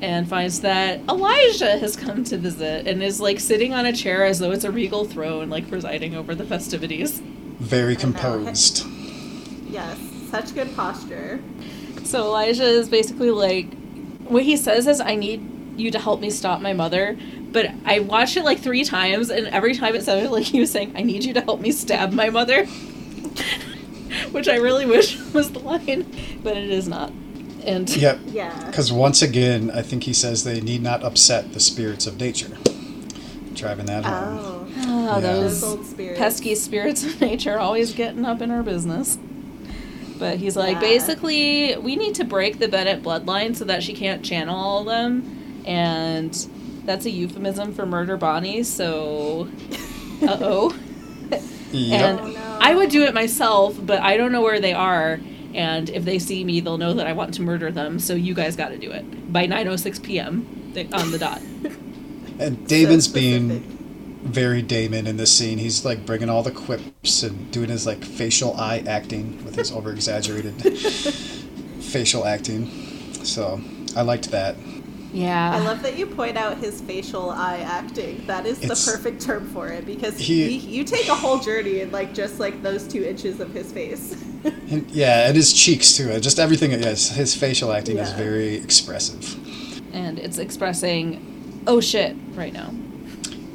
and finds that Elijah has come to visit and is like sitting on a chair as though it's a regal throne, like presiding over the festivities. Very composed. Yes, such good posture. So Elijah is basically like, what he says is, I need you to help me stop my mother. But I watched it like three times, and every time it sounded like he was saying, I need you to help me stab my mother. Which I really wish was the line, but it is not. And Yep. Yeah. Because once again, I think he says they need not upset the spirits of nature. Driving that home. Oh, Ah, Yeah. those those spirits. pesky spirits of nature always getting up in our business. But he's like, Yeah. basically, we need to break the Bennett bloodline so that she can't channel all of them. And that's a euphemism for murder Bonnie, so. Uh oh. Yep. And Oh, no. I would do it myself, but I don't know where they are. And if they see me, they'll know that I want to murder them, so you guys gotta do it. By 9.06 p.m. on the dot. And Damon's So being very Damon in this scene. He's like bringing all the quips and doing his like facial eye acting with his over exaggerated facial acting. So I liked that. Yeah. I love that you point out his facial eye acting. That is the perfect term for it because He- he, you take a whole journey in like just like those two inches of his face. And, yeah, and his cheeks too. Just everything. Yes, his facial acting is very expressive. and it's expressing, oh shit, right now.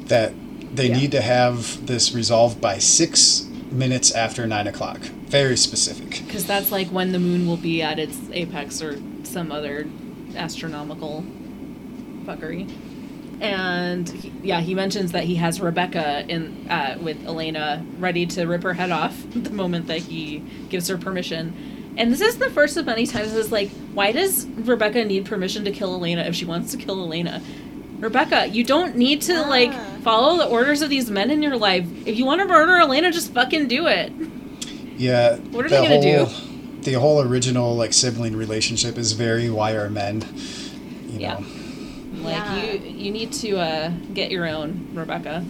That they Yeah. need to have this resolved by six minutes after nine o'clock. Very specific. Because that's like when the moon will be at its apex or some other astronomical fuckery. And he, yeah, he mentions that he has Rebekah in uh, with Elena ready to rip her head off the moment that he gives her permission. And this is the first of many times it's like, why does Rebekah need permission to kill Elena if she wants to kill Elena? Rebekah, you don't need to like follow the orders of these men in your life. If you want to murder Elena, just fucking do it. Yeah. What are the they gonna do? The whole original like sibling relationship is very why are men. You Yeah. know. Like Yeah. you, you need to uh, get your own, Rebekah.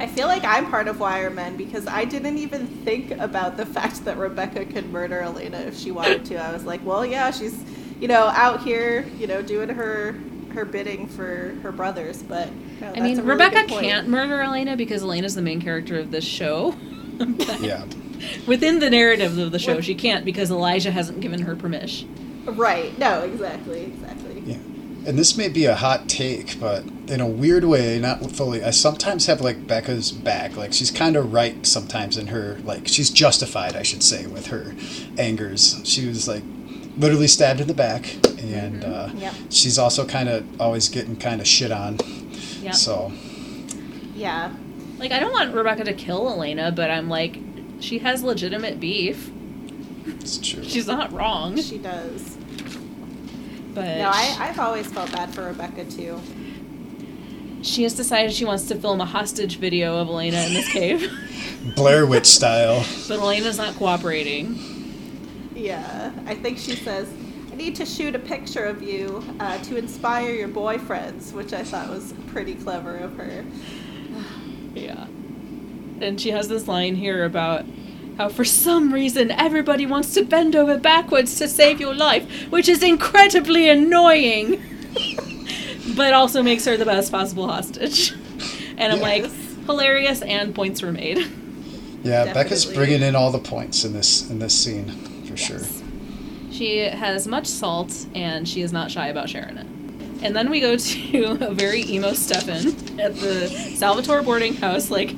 I feel like I'm part of Wire Men because I didn't even think about the fact that Rebekah could murder Elena if she wanted to. I was like, well, yeah, she's, you know, out here, you know, doing her her bidding for her brothers. But no, I that's mean, a really Rebekah good point. can't murder Elena because Elena's the main character of this show. Yeah. Within the narrative of the show, With- she can't because Elijah hasn't given her permission. Right? No, exactly, exactly. Yeah. And this may be a hot take, but in a weird way, not fully. I sometimes have like Becca's back. Like she's kind of right sometimes in her like she's justified, I should say, with her angers. She was like literally stabbed in the back, and uh, Yep. she's also kind of always getting kind of shit on. Yeah. So Yeah. Like, I don't want Rebekah to kill Elena, but I'm like, she has legitimate beef. it's true. She's not wrong. She does. But No, I, I've always felt bad for Rebekah too. she has decided she wants to film a hostage video of Elena in this cave. Blair Witch style. but Elena's not cooperating. Yeah, I think she says, I need to shoot a picture of you uh, to inspire your boyfriends, which I thought was pretty clever of her. Yeah. And she has this line here about how for some reason everybody wants to bend over backwards to save your life, which is incredibly annoying. but also makes her the best possible hostage. And I'm like, hilarious and points were made. Yeah, Becca's bringing in all the points in this in this scene for sure. She has much salt and she is not shy about sharing it. And then we go to a very emo Stefan at the Salvatore boarding house, like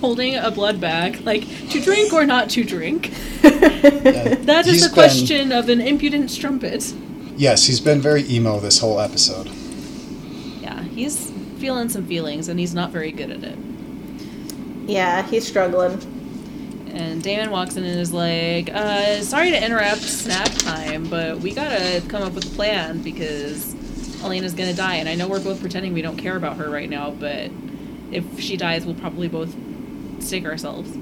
holding a blood bag, like to drink or not to drink. Yeah, That is he's a been- question of an impudent strumpet. yes, he's been very emo this whole episode. Yeah, he's feeling some feelings and he's not very good at it. Yeah, he's struggling. And Damon walks in and is like, uh, sorry to interrupt snap time, but we gotta come up with a plan because Elena's gonna die. And I know we're both pretending we don't care about her right now, but if she dies, we'll probably both stake ourselves.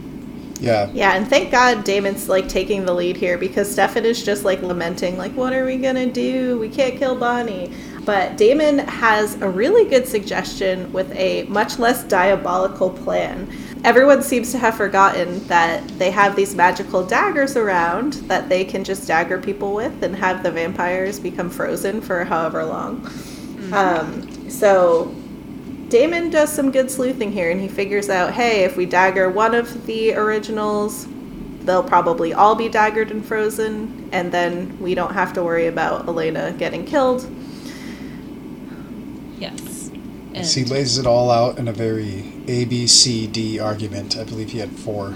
Yeah, Yeah, and thank God Damon's like taking the lead here because Stefan is just like lamenting, like, what are we gonna do? We can't kill Bonnie. But Damon has a really good suggestion with a much less diabolical plan. Everyone seems to have forgotten that they have these magical daggers around that they can just dagger people with and have the vampires become frozen for however long. Um, so Damon does some good sleuthing here and he figures out hey, if we dagger one of the originals, they'll probably all be daggered and frozen, and then we don't have to worry about Elena getting killed. Yes. So he lays it all out in a very A, B, C, D argument. I believe he had four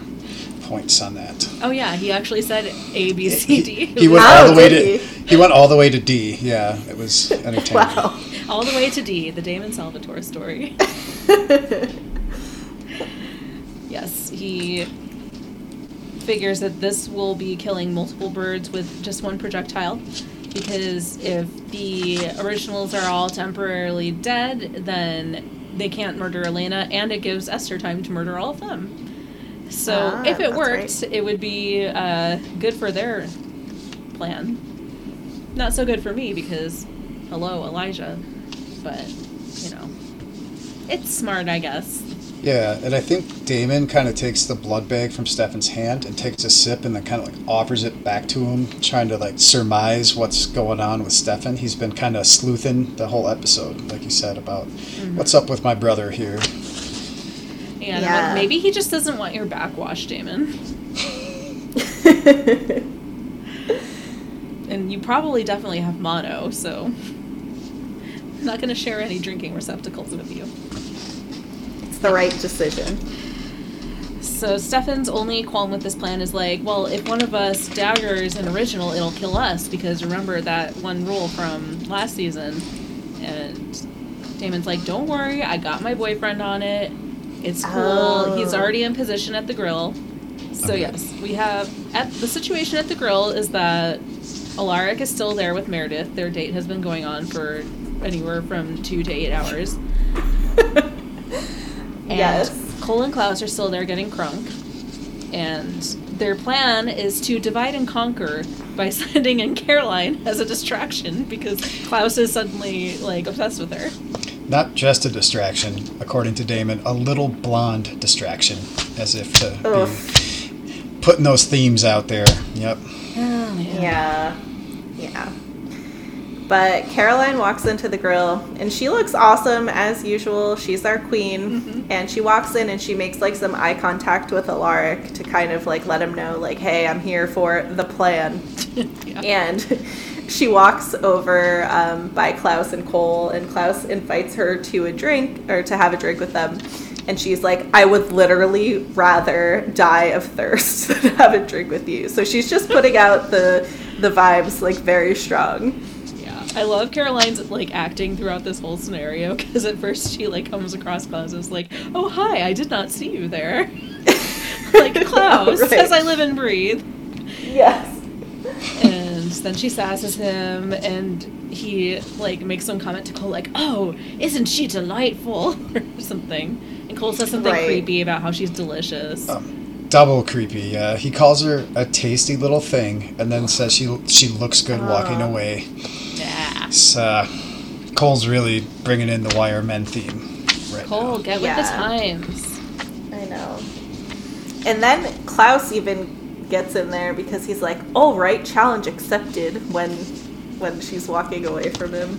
points on that. oh yeah, he actually said A B C D. He went Oh, all the way did to he? he went all the way to D. Yeah, it was entertaining. Wow. all the way to D, the Damon Salvatore story. yes, he figures that this will be killing multiple birds with just one projectile. Because if the originals are all temporarily dead, then they can't murder Elena, and it gives Esther time to murder all of them. So Ah, if it that's worked, right. it would be uh, good for their plan. Not so good for me because, hello, Elijah. But, you know, it's smart, I guess. Yeah, and I think Damon kind of takes the blood bag from Stefan's hand and takes a sip and then kind of like offers it back to him, trying to like surmise what's going on with Stefan. He's been kind of sleuthing the whole episode, like you said, about what's up with my brother here. And Yeah. maybe he just doesn't want your backwash, Damon. And you probably definitely have mono, so I'm not going to share any drinking receptacles with you. it's the right decision. So Stefan's only qualm with this plan is like, well, if one of us daggers an original, it'll kill us because remember that one rule from last season. And Damon's like, don't worry, I got my boyfriend on it. It's cool. Oh. He's already in position at the grill. So Okay. yes, we have at the situation at the grill is that Alaric is still there with Meredith. Their date has been going on for anywhere from two to eight hours. And Yes. Kol and Klaus are still there getting crunk. And their plan is to divide and conquer by sending in Caroline as a distraction because Klaus is suddenly like obsessed with her. Not just a distraction, according to Damon, a little blonde distraction, as if to Ugh. be putting those themes out there. Yep. Oh, yeah. Yeah. But Caroline walks into the grill and she looks awesome as usual. She's our queen. Mm-hmm. And she walks in and she makes like some eye contact with Alaric to kind of like let him know, like, hey, I'm here for the plan. Yeah. And she walks over um, by Klaus and Kol, and Klaus invites her to a drink or to have a drink with them. And she's like, I would literally rather die of thirst than have a drink with you. So she's just putting out the the vibes like very strong. Yeah, I love Caroline's like acting throughout this whole scenario because at first she like comes across Klaus as like, "Oh hi, I did not see you there." like Klaus, Right. as I live and breathe. Yes. And then she sasses him, and he like makes some comment to Kol like, "Oh, isn't she delightful?" or something. And Kol says something Right. creepy about how she's delicious. Double creepy. Uh, he calls her a tasty little thing, and then says she she looks good walking away. Yeah. It's, uh, Kol's really bringing in the Wire Men theme right Kol, now. get with the times. I know. And then Klaus even gets in there because he's like, "All right, challenge accepted." When when she's walking away from him,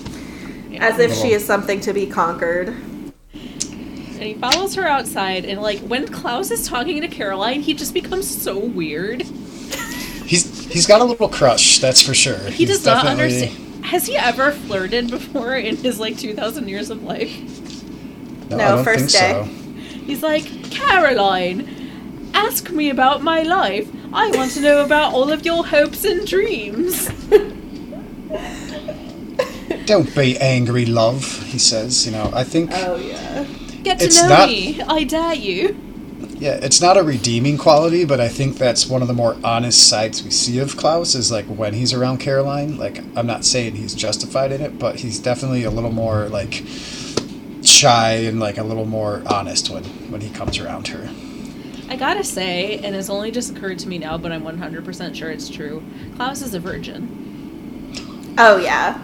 Yeah. as if she is something to be conquered. And he follows her outside, and like when Klaus is talking to Caroline, he just becomes so weird. He's he's got a little crush, that's for sure. He He's does not definitely- understand. Has he ever flirted before in his like 2,000 years of life? No, No, I don't first think day. so. He's like, Caroline, ask me about my life. I want to know about all of your hopes and dreams. Don't be angry, love. He says. You know, I think Oh yeah. Get to know not- me. I dare you. yeah, it's not a redeeming quality, but I think that's one of the more honest sides we see of Klaus is like when he's around Caroline. Like I'm not saying he's justified in it, but he's definitely a little more like shy and like a little more honest when when he comes around her. I gotta say, and it's only just occurred to me now, but I'm 100% sure it's true. Klaus is a virgin. Oh yeah.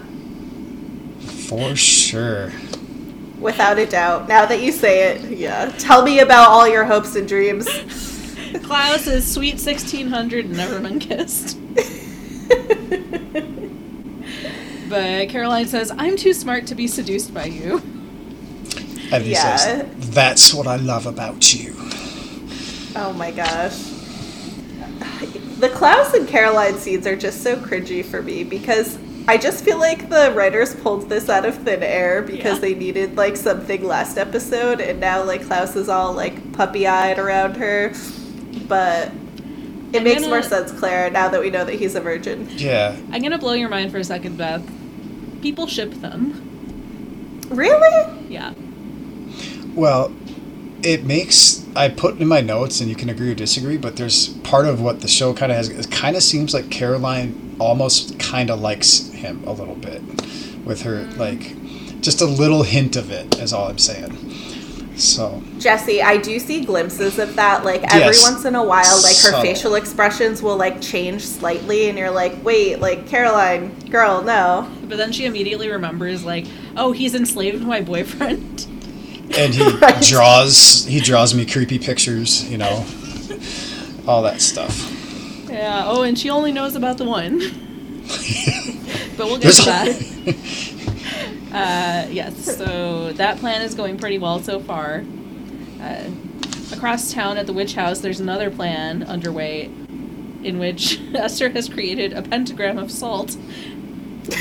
For sure. Without a doubt. Now that you say it, yeah. Tell me about all your hopes and dreams. Klaus is sweet 1600 and never been kissed. But Caroline says, I'm too smart to be seduced by you. And he Yeah. says, That's what I love about you. Oh my gosh. The Klaus and Caroline scenes are just so cringy for me because I just feel like the writers pulled this out of thin air because Yeah. they needed like something last episode and now like Klaus is all like puppy eyed around her. But it I'm makes gonna- more sense, Claire, now that we know that he's a virgin. Yeah. I'm gonna blow your mind for a second, Beth. People ship them. Really? Yeah. Well, it makes I put in my notes, and you can agree or disagree, but there's part of what the show kind of has. It kind of seems like Caroline almost kind of likes him a little bit, with her like just a little hint of it. Is all I'm saying. So Jesse, I do see glimpses of that. Like every Yes. once in a while, like her Subtle. facial expressions will like change slightly, and you're like, wait, like Caroline, girl, no. But then she immediately remembers, like, oh, he's enslaved my boyfriend. and he Right. draws he draws me creepy pictures, you know, all that stuff. Yeah. Oh, and she only knows about the one. but we'll get There's to that. Uh, yes, so that plan is going pretty well so far. Uh, across town at the witch house, there's another plan underway in which Esther has created a pentagram of salt,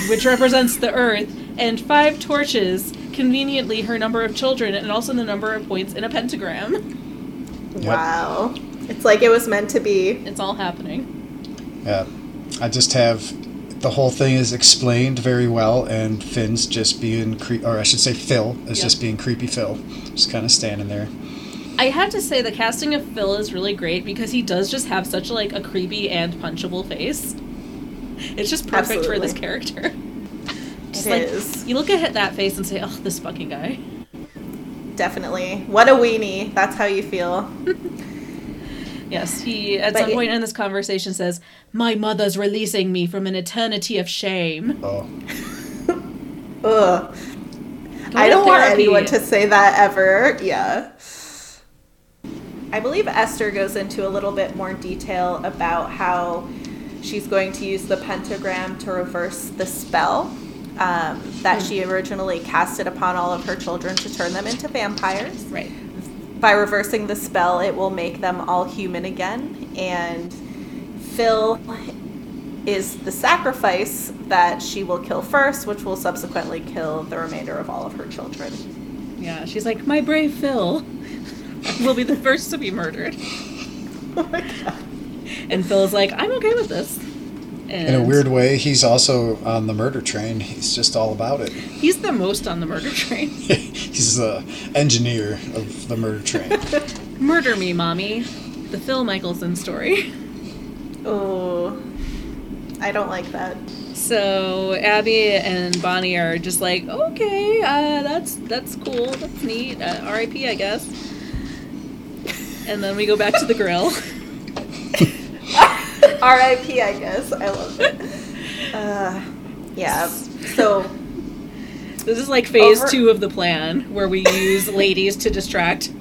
which represents the earth, and five torches, conveniently her number of children, and also the number of points in a pentagram. Yep. Wow, it's like it was meant to be. It's all happening. Yeah, I just have the whole thing is explained very well, and Finn's just being cre- or I should say Phil is Yep. just being creepy Phil, just kind of standing there. I have to say the casting of Phil is really great because he does just have such like a creepy and punchable face. It's just perfect for this character. Just like is. you look at that face and say, "Oh, this fucking guy." Definitely. What a weenie. That's how you feel. Yes, he at But some it- point in this conversation says, "My mother's releasing me from an eternity of shame." Oh, Ugh. Go I don't want anyone to say that ever. Yeah. I believe Esther goes into a little bit more detail about how she's going to use the pentagram to reverse the spell um, that she originally casted upon all of her children to turn them into vampires. Right. By reversing the spell, it will make them all human again. And Phil is the sacrifice that she will kill first, which will subsequently kill the remainder of all of her children. Yeah, she's like, "My brave Phil will be the first to be murdered," Oh my god. and Phil's like, "I'm okay with this." And in a weird way, he's also on the murder train. He's just all about it. he's the most on the murder train. he's the engineer of the murder train. Murder me, mommy. The Phil Mikaelson story. Oh, I don't like that. So Abby and Bonnie are just like, okay, uh, that's that's cool, that's neat. Uh, R.I.P. I guess. And then we go back to the grill. R.I.P. I guess. I love it. Uh, yeah. So This is like phase Over- two of the plan, where we use ladies to distract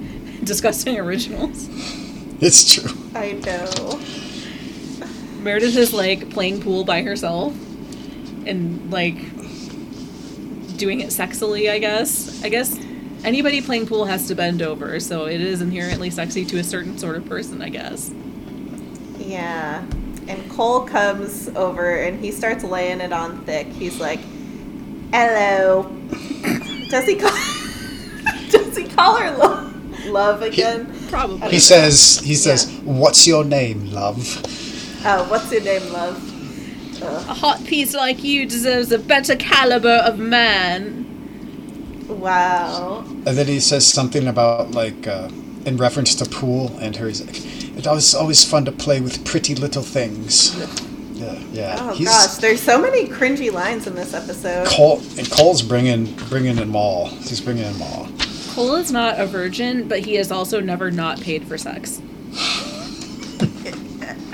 discussing originals. It's true. I know. Meredith is like playing pool by herself and like doing it sexily, I guess. I guess anybody playing pool has to bend over, so it is inherently sexy to a certain sort of person, I guess. Yeah. And Kol comes over and he starts laying it on thick. He's like, "Hello." Does he call? Does he call her lo- love again? Probably. He says, he says, "What's your name, love?" Oh, what's your name, love? Ugh. A hot piece like you deserves a better caliber of man. Wow. And then he says something about like uh, in reference to pool and her. He's like, "It was always fun to play with pretty little things." Yeah, yeah. Oh He's- gosh, there's so many cringy lines in this episode. Kol and Kol's bringing bringing them all. He's bringing in all. Kol is not a virgin, but he has also never not paid for sex.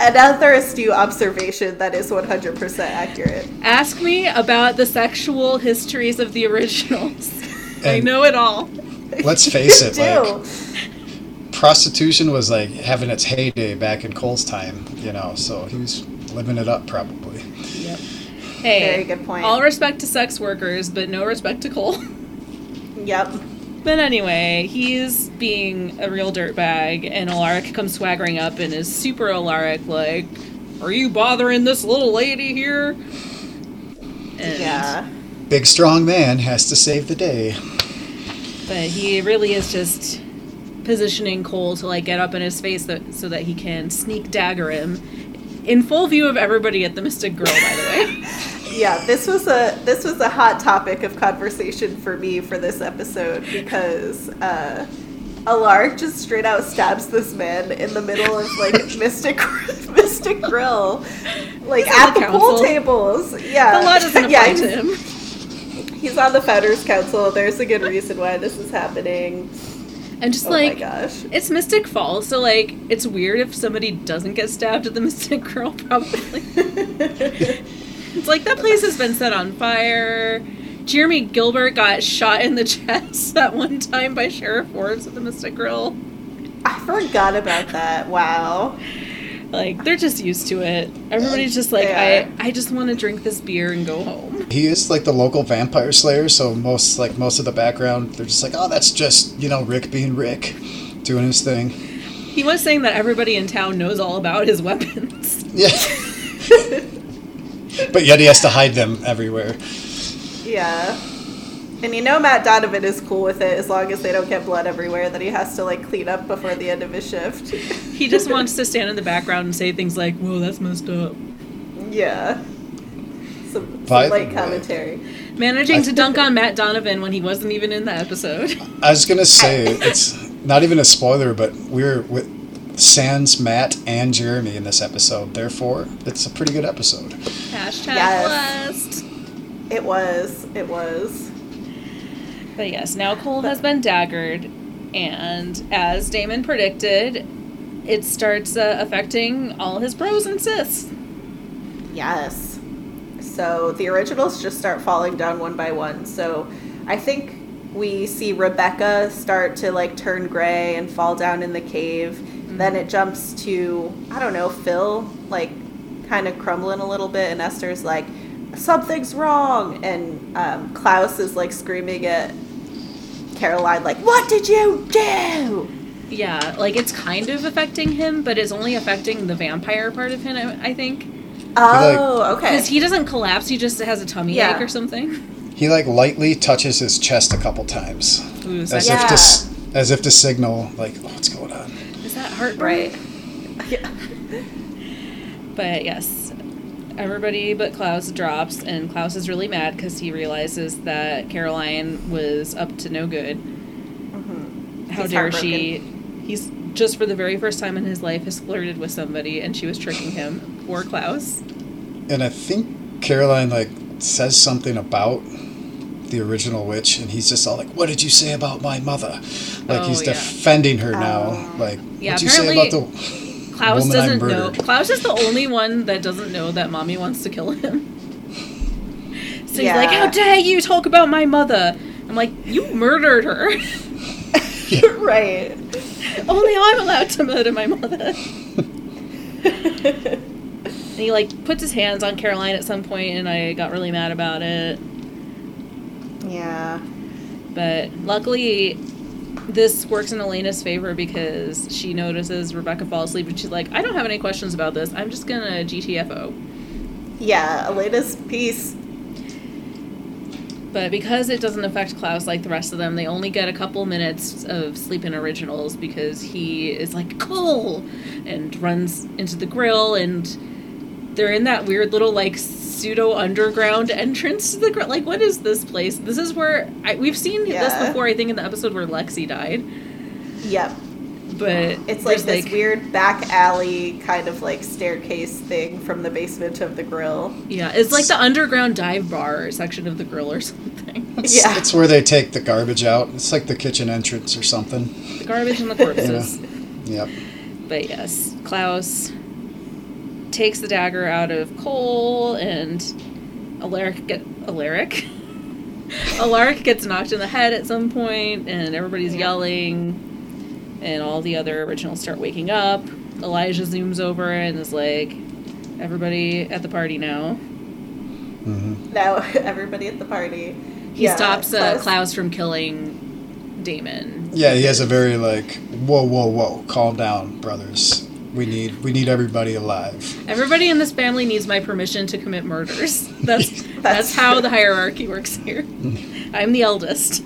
Another astute observation that is 100% accurate. Ask me about the sexual histories of the originals. I know it all. Let's face it, do. like prostitution was like having its heyday back in Kol's time, you know. So he was living it up probably. Yep. Hey, Very good point. All respect to sex workers, but no respect to Kol. Yep. But anyway, he's being a real dirtbag, and Alaric comes swaggering up and is super Alaric, like, Are you bothering this little lady here? And, Yeah. Big strong man has to save the day. But he really is just positioning Kol to, like, get up in his face that, so that he can sneak dagger him in full view of everybody at the Mystic Grill, by the way. Yeah, this was a this was a hot topic of conversation for me for this episode because uh Alaric just straight out stabs this man in the middle of like Mystic Mystic Grill. Like He's at the the pool tables. Yeah. The law doesn't apply yeah, to him. He's on the Founders Council. There's a good reason why this is happening. And just Oh like, my gosh. it's Mystic Falls, so like, it's weird if somebody doesn't get stabbed at the Mystic Grill, probably. It's like that place has been set on fire. Jeremy Gilbert got shot in the chest that one time by Sheriff Forbes at the Mystic Grill. I forgot about that. Wow. Like they're just used to it. Everybody's just like, They I, I just want to drink this beer and go home. He is like the local vampire slayer, so most like most of the background, they're just like, oh, that's just you know Rick being Rick, doing his thing. He was saying that everybody in town knows all about his weapons. Yeah. but yet he has to hide them everywhere. Yeah. And you know Matt Donovan is cool with it as long as they don't get blood everywhere that he has to like clean up before the end of his shift. He just wants to stand in the background and say things like, "Whoa, that's messed up." yeah. Some, By some the light way- commentary. Managing to dunk on Matt Donovan when he wasn't even in the episode. I was gonna say it's not even a spoiler, but we're with Sans, Matt, and Jeremy in this episode. Therefore, it's a pretty good episode. Hashtag Yes. blessed. It was. It was. But yes, now Kol has been daggered, and as Damon predicted, it starts uh, affecting all his bros and sis. Yes. So the originals just start falling down one by one. So I think we see Rebekah start to like turn gray and fall down in the cave. Then it jumps to I don't know Phil like kind of crumbling a little bit, and Esther's like something's wrong, and um, Klaus is like screaming at Caroline like what did you do? Yeah, like it's kind of affecting him, but it's only affecting the vampire part of him, I I think. Oh, okay. Because he doesn't collapse, he just has a tummy Yeah. ache or something. He like lightly touches his chest a couple times, Ooh, as that, Yeah. if to as if to signal like, oh, what's going on? is that heartbreak? right. Yeah. But yes, everybody but Klaus drops, and Klaus is really mad because he realizes that Caroline was up to no good. Mm-hmm. How He's dare she? He's just for the very first time in his life has flirted with somebody, and she was tricking him. Poor Klaus. And I think Caroline like says something about the original witch, and he's just all like, "What did you say about my mother?" Like Oh, he's yeah. defending her now. Oh. Like, Yeah, what'd you say about the Klaus woman doesn't know. Klaus is the only one that doesn't know that mommy wants to kill him. So he's like, "How dare you talk about my mother?" I'm like, "You murdered her. right. only I'm allowed to murder my mother." And he like puts his hands on Caroline at some point, and I got really mad about it. Yeah. But luckily, this works in Elena's favor because she notices Rebekah fall asleep, and she's like, "I don't have any questions about this. I'm just gonna GTFO." Yeah, Elena's piece. But because it doesn't affect Klaus like the rest of them, they only get a couple minutes of sleep in originals because he is like cool and runs into the grill and they're in that weird little like pseudo underground entrance to the grill. Like, what is this place? This is where I, we've seen this before. I think in the episode where Lexi died, Yep. but It's like there's, this weird back alley kind of like staircase thing from the basement of the grill. Yeah, it's like the underground dive bar section of the grill or something. It's, Yeah. it's where they take the garbage out. It's like the kitchen entrance or something. The garbage and the corpses. Yep. But yes, Klaus takes the dagger out of Kol, and Alaric get Alaric. Alaric gets knocked in the head at some point, and everybody's yelling, and all the other originals start waking up. Elijah zooms over and is like, "Everybody at the party now." hmm Now everybody at the party. He Yeah, stops uh, Klaus- Klaus from killing Damon. Yeah, he has a very like, whoa, whoa, whoa, calm down, brothers. We need we need everybody alive. Everybody in this family needs my permission to commit murders. That's that's, That's how the hierarchy works here. I'm the eldest.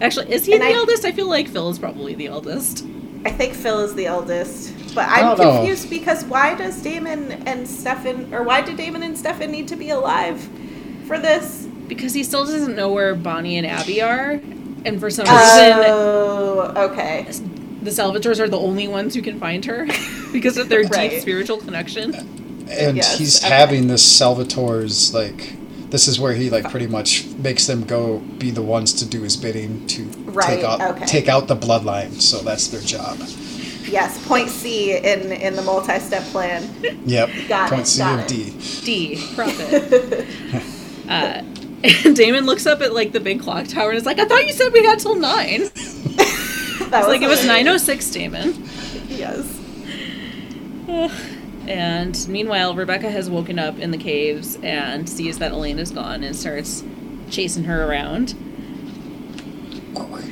Actually, is he And the I- eldest? I feel like Phil is probably the eldest. I think Phil is the eldest. But I I'm don't know. confused because why does Damon and Stefan, or why do Damon and Stefan need to be alive for this? Because he still doesn't know where Bonnie and Abby are. And for some reason, Oh, okay. The Salvatores are the only ones who can find her because of their Right. deep spiritual connection. And Yes, he's okay. having this Salvatore's like this is where he like pretty much makes them go be the ones to do his bidding to Right, take out okay. take out the bloodline. So that's their job. Yes, point C in in the multi-step plan. Yep. Got Point it, C got of it. D. D, profit. uh, and Damon looks up at like the big clock tower and is like, I thought you said we had till nine. That It's like it was 906, Damon. Yes. And meanwhile, Rebekah has woken up in the caves and sees that Elena's gone and starts chasing her around.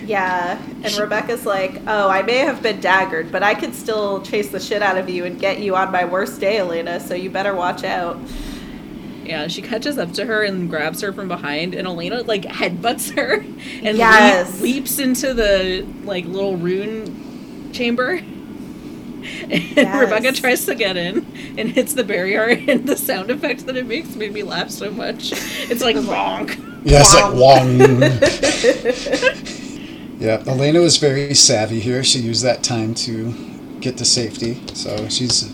Yeah, and Rebekah's like, "Oh, I may have been daggered, but I could still chase the shit out of you and get you on my worst day, Elena. So you better watch out." Yeah, she catches up to her and grabs her from behind, and Elena like headbutts her and Yes. leap- leaps into the like little rune chamber. And Yes. Rebekah tries to get in and hits the barrier, and the sound effect that it makes made me laugh so much. It's like bonk. Yeah, it's like Wow. Wong. yeah, Elena was very savvy here. She used that time to get to safety. So she's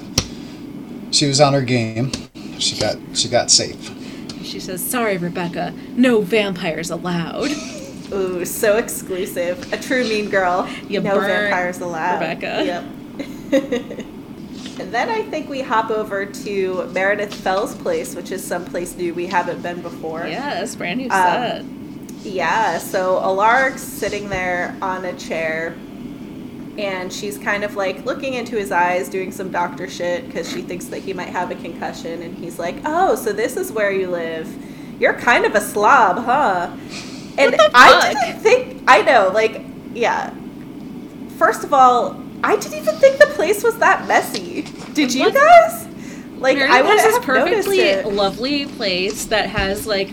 she was on her game. She got she got safe. She says, "Sorry, Rebekah, no vampires allowed." Ooh, so exclusive. A true mean girl. You no burnt vampires allowed. Rebekah. Yep. and then I think we hop over to Meredith Fell's place, which is someplace new we haven't been before. Yes, brand new Um, set. Yeah, so Alaric's sitting there on a chair, and she's kind of like looking into his eyes, doing some doctor shit because she thinks that he might have a concussion. And he's like, "Oh, so this is where you live? You're kind of a slob, huh?" And I didn't think. I know, like, yeah. First of all, I didn't even think the place was that messy. Did you guys? Like, Meredith I would has this perfectly lovely place that has like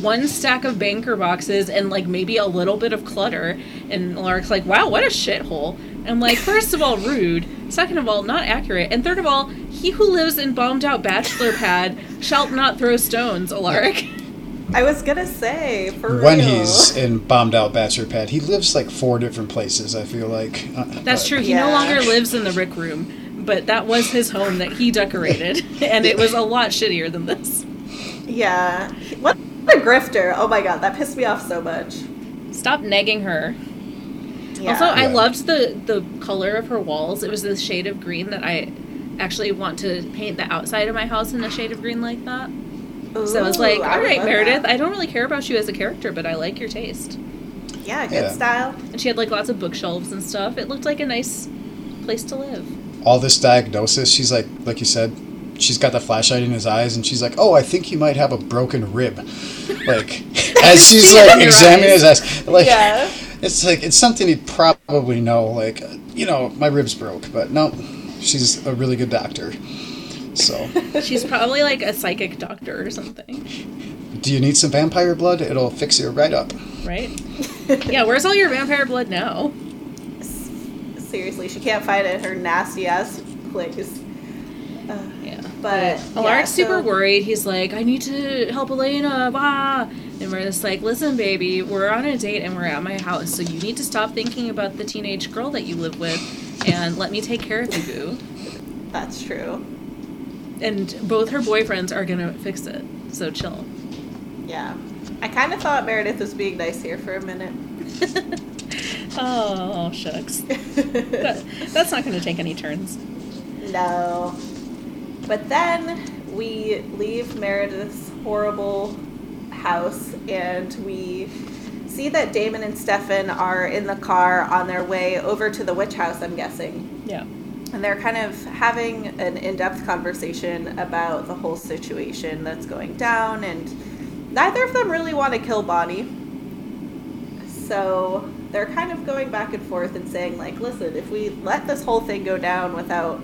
one stack of banker boxes and like maybe a little bit of clutter. And Lark's like, "Wow, what a shithole." I'm like, first of all, rude. Second of all, not accurate. And third of all, he who lives in bombed out bachelor pad shall not throw stones, Alaric. I was gonna say for When real. he's in bombed out bachelor pad, he lives like four different places. I feel like Uh, That's but- true. He Yeah. no longer lives in the Rick Room, but that was his home that he decorated, and it was a lot shittier than this. Yeah. What a grifter. Oh my god, that pissed me off so much. Stop nagging her. Yeah. Also, I Yeah. loved loved the the color of her walls. It was this shade of green that I actually want to paint the outside of my house in a shade of green like that. so I was like, I all would right, Meredith, that. I don't really care about you as a character, but I like your taste. Yeah, good Yeah. style. And she had like lots of bookshelves and stuff. It looked like a nice place to live. all this diagnosis, she's like, like you said, she's got the flashlight in his eyes, and she's like, "Oh, I think he might have a broken rib." Like, as she's see like examining eyes. his eyes, like, Yeah. It's like it's something he'd probably know. Like, uh, you know, my ribs broke, but no, she's a really good doctor. So, She's probably like a psychic doctor or something, do you need some vampire blood? It'll fix you right up. right? yeah, where's all your vampire blood now? Seriously, she can't find it her nasty ass place. Uh, Yeah. but Alaric's yeah, super worried. He's like, I need to help Elena. Wah. And we're just like, listen, baby, we're on a date and we're at my house, so you need to stop thinking about the teenage girl that you live with and let me take care of you, boo. That's true. And both her boyfriends are gonna fix it, so chill. Yeah. I kind of thought Meredith was being nice here for a minute. Oh, shucks. That- that's not gonna take any turns. no. But then we leave Meredith's horrible house and we see that Damon and Stefan are in the car on their way over to the witch house, I'm guessing. Yeah. And they're kind of having an in depth conversation about the whole situation that's going down, and neither of them really want to kill Bonnie. So they're kind of going back and forth and saying, like, listen, if we let this whole thing go down without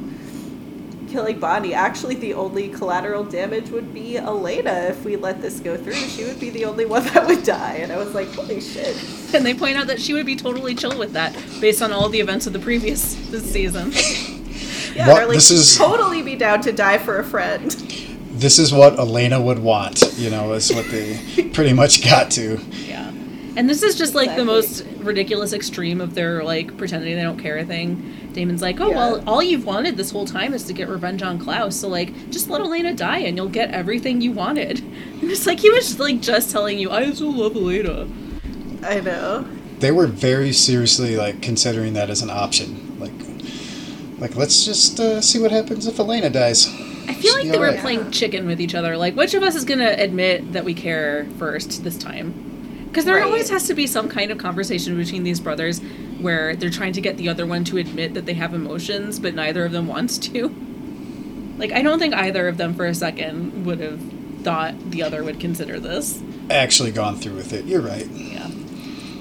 killing Bonnie, actually, the only collateral damage would be Elena if we let this go through. She would be the only one that would die. And I was like, holy shit. And they point out that she would be totally chill with that based on all the events of the previous this season. Yeah, What- they're like, this is- totally be down to die for a friend. This is what Elena would want, you know, is what they pretty much got to. Yeah. And this is just like the most ridiculous extreme of their like pretending they don't care a thing. Damon's like, oh Yeah. well, all you've wanted this whole time is to get revenge on Klaus, so like just let Elena die and you'll get everything you wanted. And it's like he was like just telling you, I still love Elena. I know. They were very seriously like considering that as an option. Like, like let's just uh, see what happens if Elena dies. I feel like they were alright. playing chicken with each other. Like, which of us is going to admit that we care first this time? Because there Right. always has to be some kind of conversation between these brothers where they're trying to get the other one to admit that they have emotions, but neither of them wants to. Like, I don't think either of them for a second would have thought the other would consider this. Actually, gone through with it. You're right. Yeah.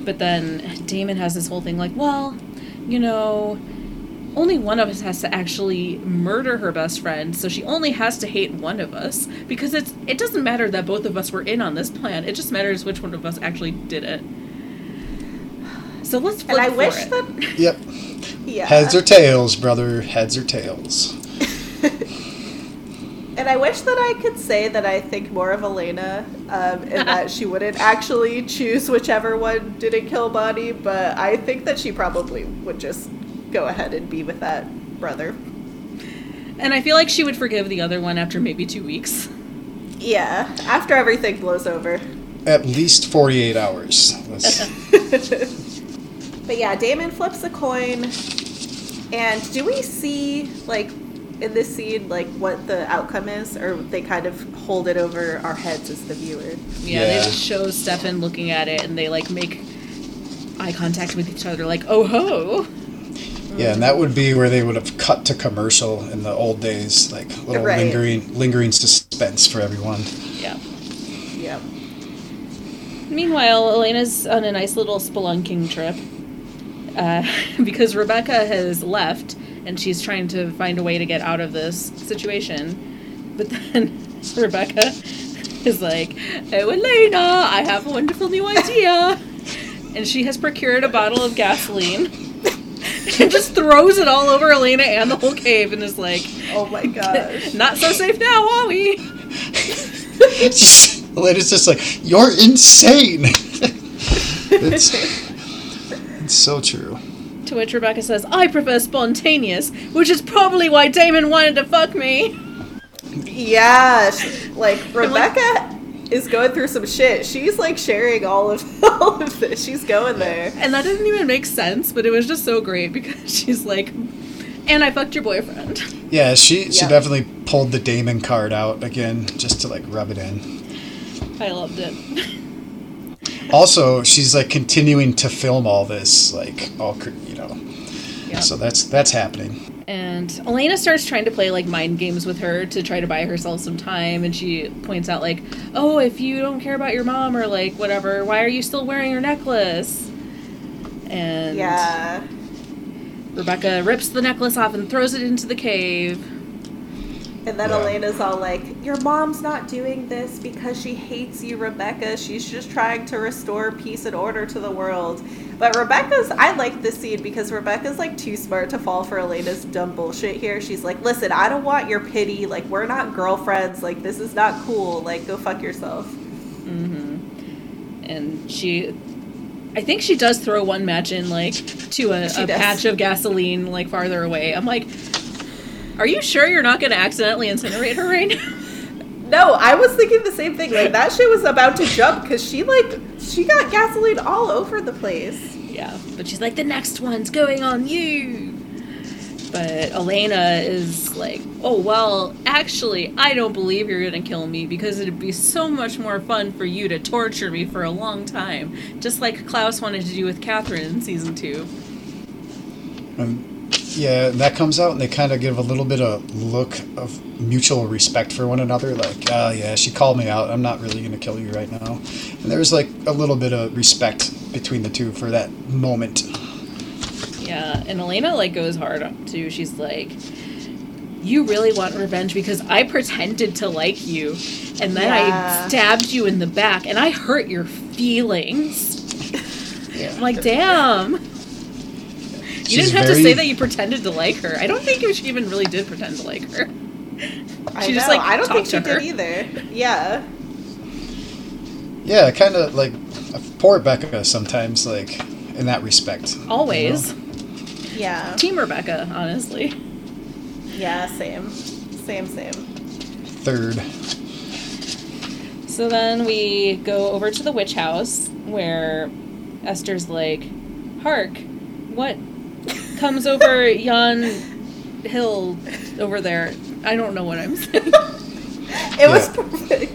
But then Damon has this whole thing like, well, you know, only one of us has to actually murder her best friend, so she only has to hate one of us because it's it doesn't matter that both of us were in on this plan. It just matters which one of us actually did it. So let's flip And I for wish it. that. Yep. Yeah. Heads or tails, brother. Heads or tails. And I wish that I could say that I think more of Elena, um, and that she wouldn't actually choose whichever one didn't kill Bonnie, but I think that she probably would just go ahead and be with that brother. And I feel like she would forgive the other one after maybe two weeks. Yeah, after everything blows over. At least 48 hours. But yeah, Damon flips a coin, and do we see like in this scene like what the outcome is, or they kind of hold it over our heads as the viewer? Yeah, they Yeah. just show Stefan looking at it and they like make eye contact with each other like, oh ho. Yeah, and that would be where they would have cut to commercial in the old days, like little Right. lingering, lingering suspense for everyone. Yeah. Yep. Meanwhile, Elena's on a nice little spelunking trip uh, because Rebekah has left and she's trying to find a way to get out of this situation. But then Rebekah is like, Oh, Elena, I have a wonderful new idea. and she has procured a bottle of gasoline and just throws it all over Elena and the whole cave and is like, Oh my gosh. Not so safe now, are we? Elena's just like, you're insane. it's, it's so true. To which Rebekah says, I prefer spontaneous, which is probably why Damon wanted to fuck me. Yeah, like Rebekah is going through some shit. She's like sharing all of all of this. She's going there. And that didn't even make sense, but it was just so great because she's like, and I fucked your boyfriend. Yeah, she she Yeah. definitely pulled the Damon card out again just to like rub it in. I loved it. Also, she's like continuing to film all this, like all you know. Yeah. So that's that's happening. And Elena starts trying to play like mind games with her to try to buy herself some time. And she points out, like, oh, if you don't care about your mom or like whatever, why are you still wearing your necklace? And Yeah. Rebekah rips the necklace off and throws it into the cave. And then Yeah. Elena's all like, Your mom's not doing this because she hates you, Rebekah. She's just trying to restore peace and order to the world. But Rebekah's, I like this scene because Rebekah's like too smart to fall for Elena's dumb bullshit here. She's like, Listen, I don't want your pity. Like, we're not girlfriends. Like, this is not cool. Like, go fuck yourself. Mm-hmm. And she I think she does throw one match in like to a, a patch of gasoline like farther away. I'm like, are you sure you're not going to accidentally incinerate her right now? No, I was thinking the same thing. Like, that shit was about to jump because she, like, she got gasoline all over the place. yeah, but she's like, the next one's going on you. But Elena is like, oh, well, actually, I don't believe you're going to kill me because it'd be so much more fun for you to torture me for a long time. Just like Klaus wanted to do with Catherine in season two. And yeah, and that comes out, and they kind of give a little bit of look of mutual respect for one another. Like, oh yeah, she called me out. I'm not really gonna kill you right now. And there's like a little bit of respect between the two for that moment. Yeah, and Elena like goes hard too. She's like, "You really want revenge because I pretended to like you, and then Yeah. I stabbed you in the back, and I hurt your feelings." Yeah. I'm like, damn. You didn't have to say that you pretended to like her. I don't think she even really did pretend to like her. I She just, know. like, I don't think she her. did either. Yeah. Yeah, kind of like poor Becca sometimes, like in that respect. Always. Yeah. Team Rebekah, honestly. Yeah, same. Same, same. Third. So then we go over to the witch house where Esther's like, Hark, what comes over yon hill over there? I don't know what I'm saying. It was Yeah. perfect.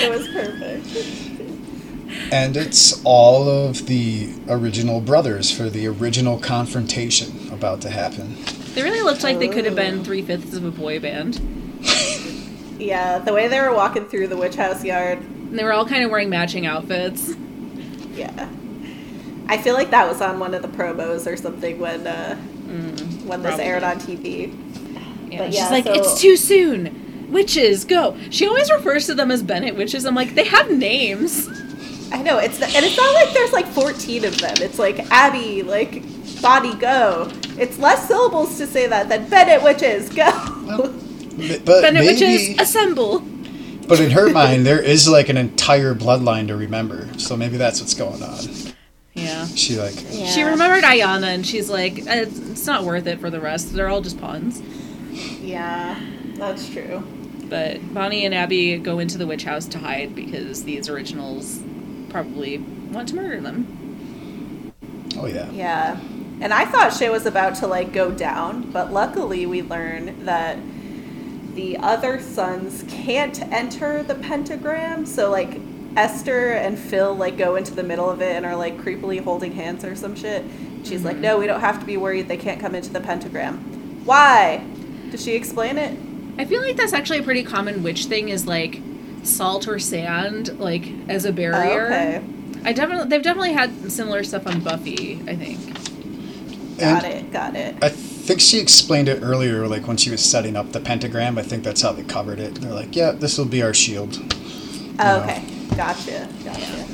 It was perfect. And it's all of the original brothers for the original confrontation about to happen. They really looked like they could have Oh. been three fifths of a boy band. Yeah, the way they were walking through the witch house yard. And they were all kind of wearing matching outfits. Yeah. I feel like that was on one of the promos or something when uh, when this probably. aired on TV. Yeah, But she's yeah, like, so- it's too soon. Witches, go. She always refers to them as Bennett witches. I'm like, they have names. I know it's and it's not like there's like 14 of them. It's like Abby, like body go. It's less syllables to say that than Bennett witches go. M- But Bennett maybe, witches, assemble. but in her mind, there is like an entire bloodline to remember. So maybe that's what's going on. Yeah. She like, She remembered Ayana and she's like, "Uh, it's, it's not worth it for the rest. They're all just pawns. yeah, that's true. But Bonnie and Abby go into the witch house to hide because these originals probably want to murder them. oh yeah, Yeah. And I thought shit was about to like go down, but luckily we learn that the other sons can't enter the pentagram. So like Esther and Phil like go into the middle of it and are like creepily holding hands or some shit. She's like, mm-hmm. "No, we don't have to be worried. They can't come into the pentagram." Why? Does she explain it? I feel like that's actually a pretty common witch thing is like salt or sand like as a barrier. Oh, okay. I definitely they've definitely had similar stuff on Buffy, I think. Got And- it. Got it. I think she explained it earlier, like when she was setting up the pentagram. I think that's how they covered it. They're like, yeah, this will be our shield. Oh, okay. Gotcha. Gotcha.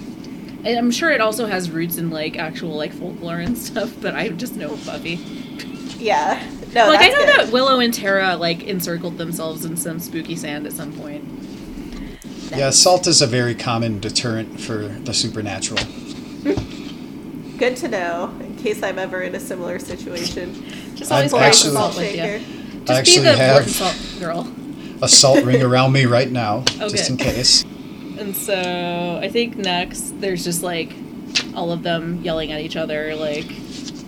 And I'm sure it also has roots in like actual like folklore and stuff, but I just know Buffy. Yeah. No, like I know good. that Willow and Tara like encircled themselves in some spooky sand at some point. Yeah, salt is a very common deterrent for the supernatural. Hmm. Good to know in case I'm ever in a similar situation. Just always carry actually- salt Salt with you. shaker. Just I be actually the have- salt girl. A salt ring around me right now, Oh, just good. in case. And so I think next there's just like all of them yelling at each other like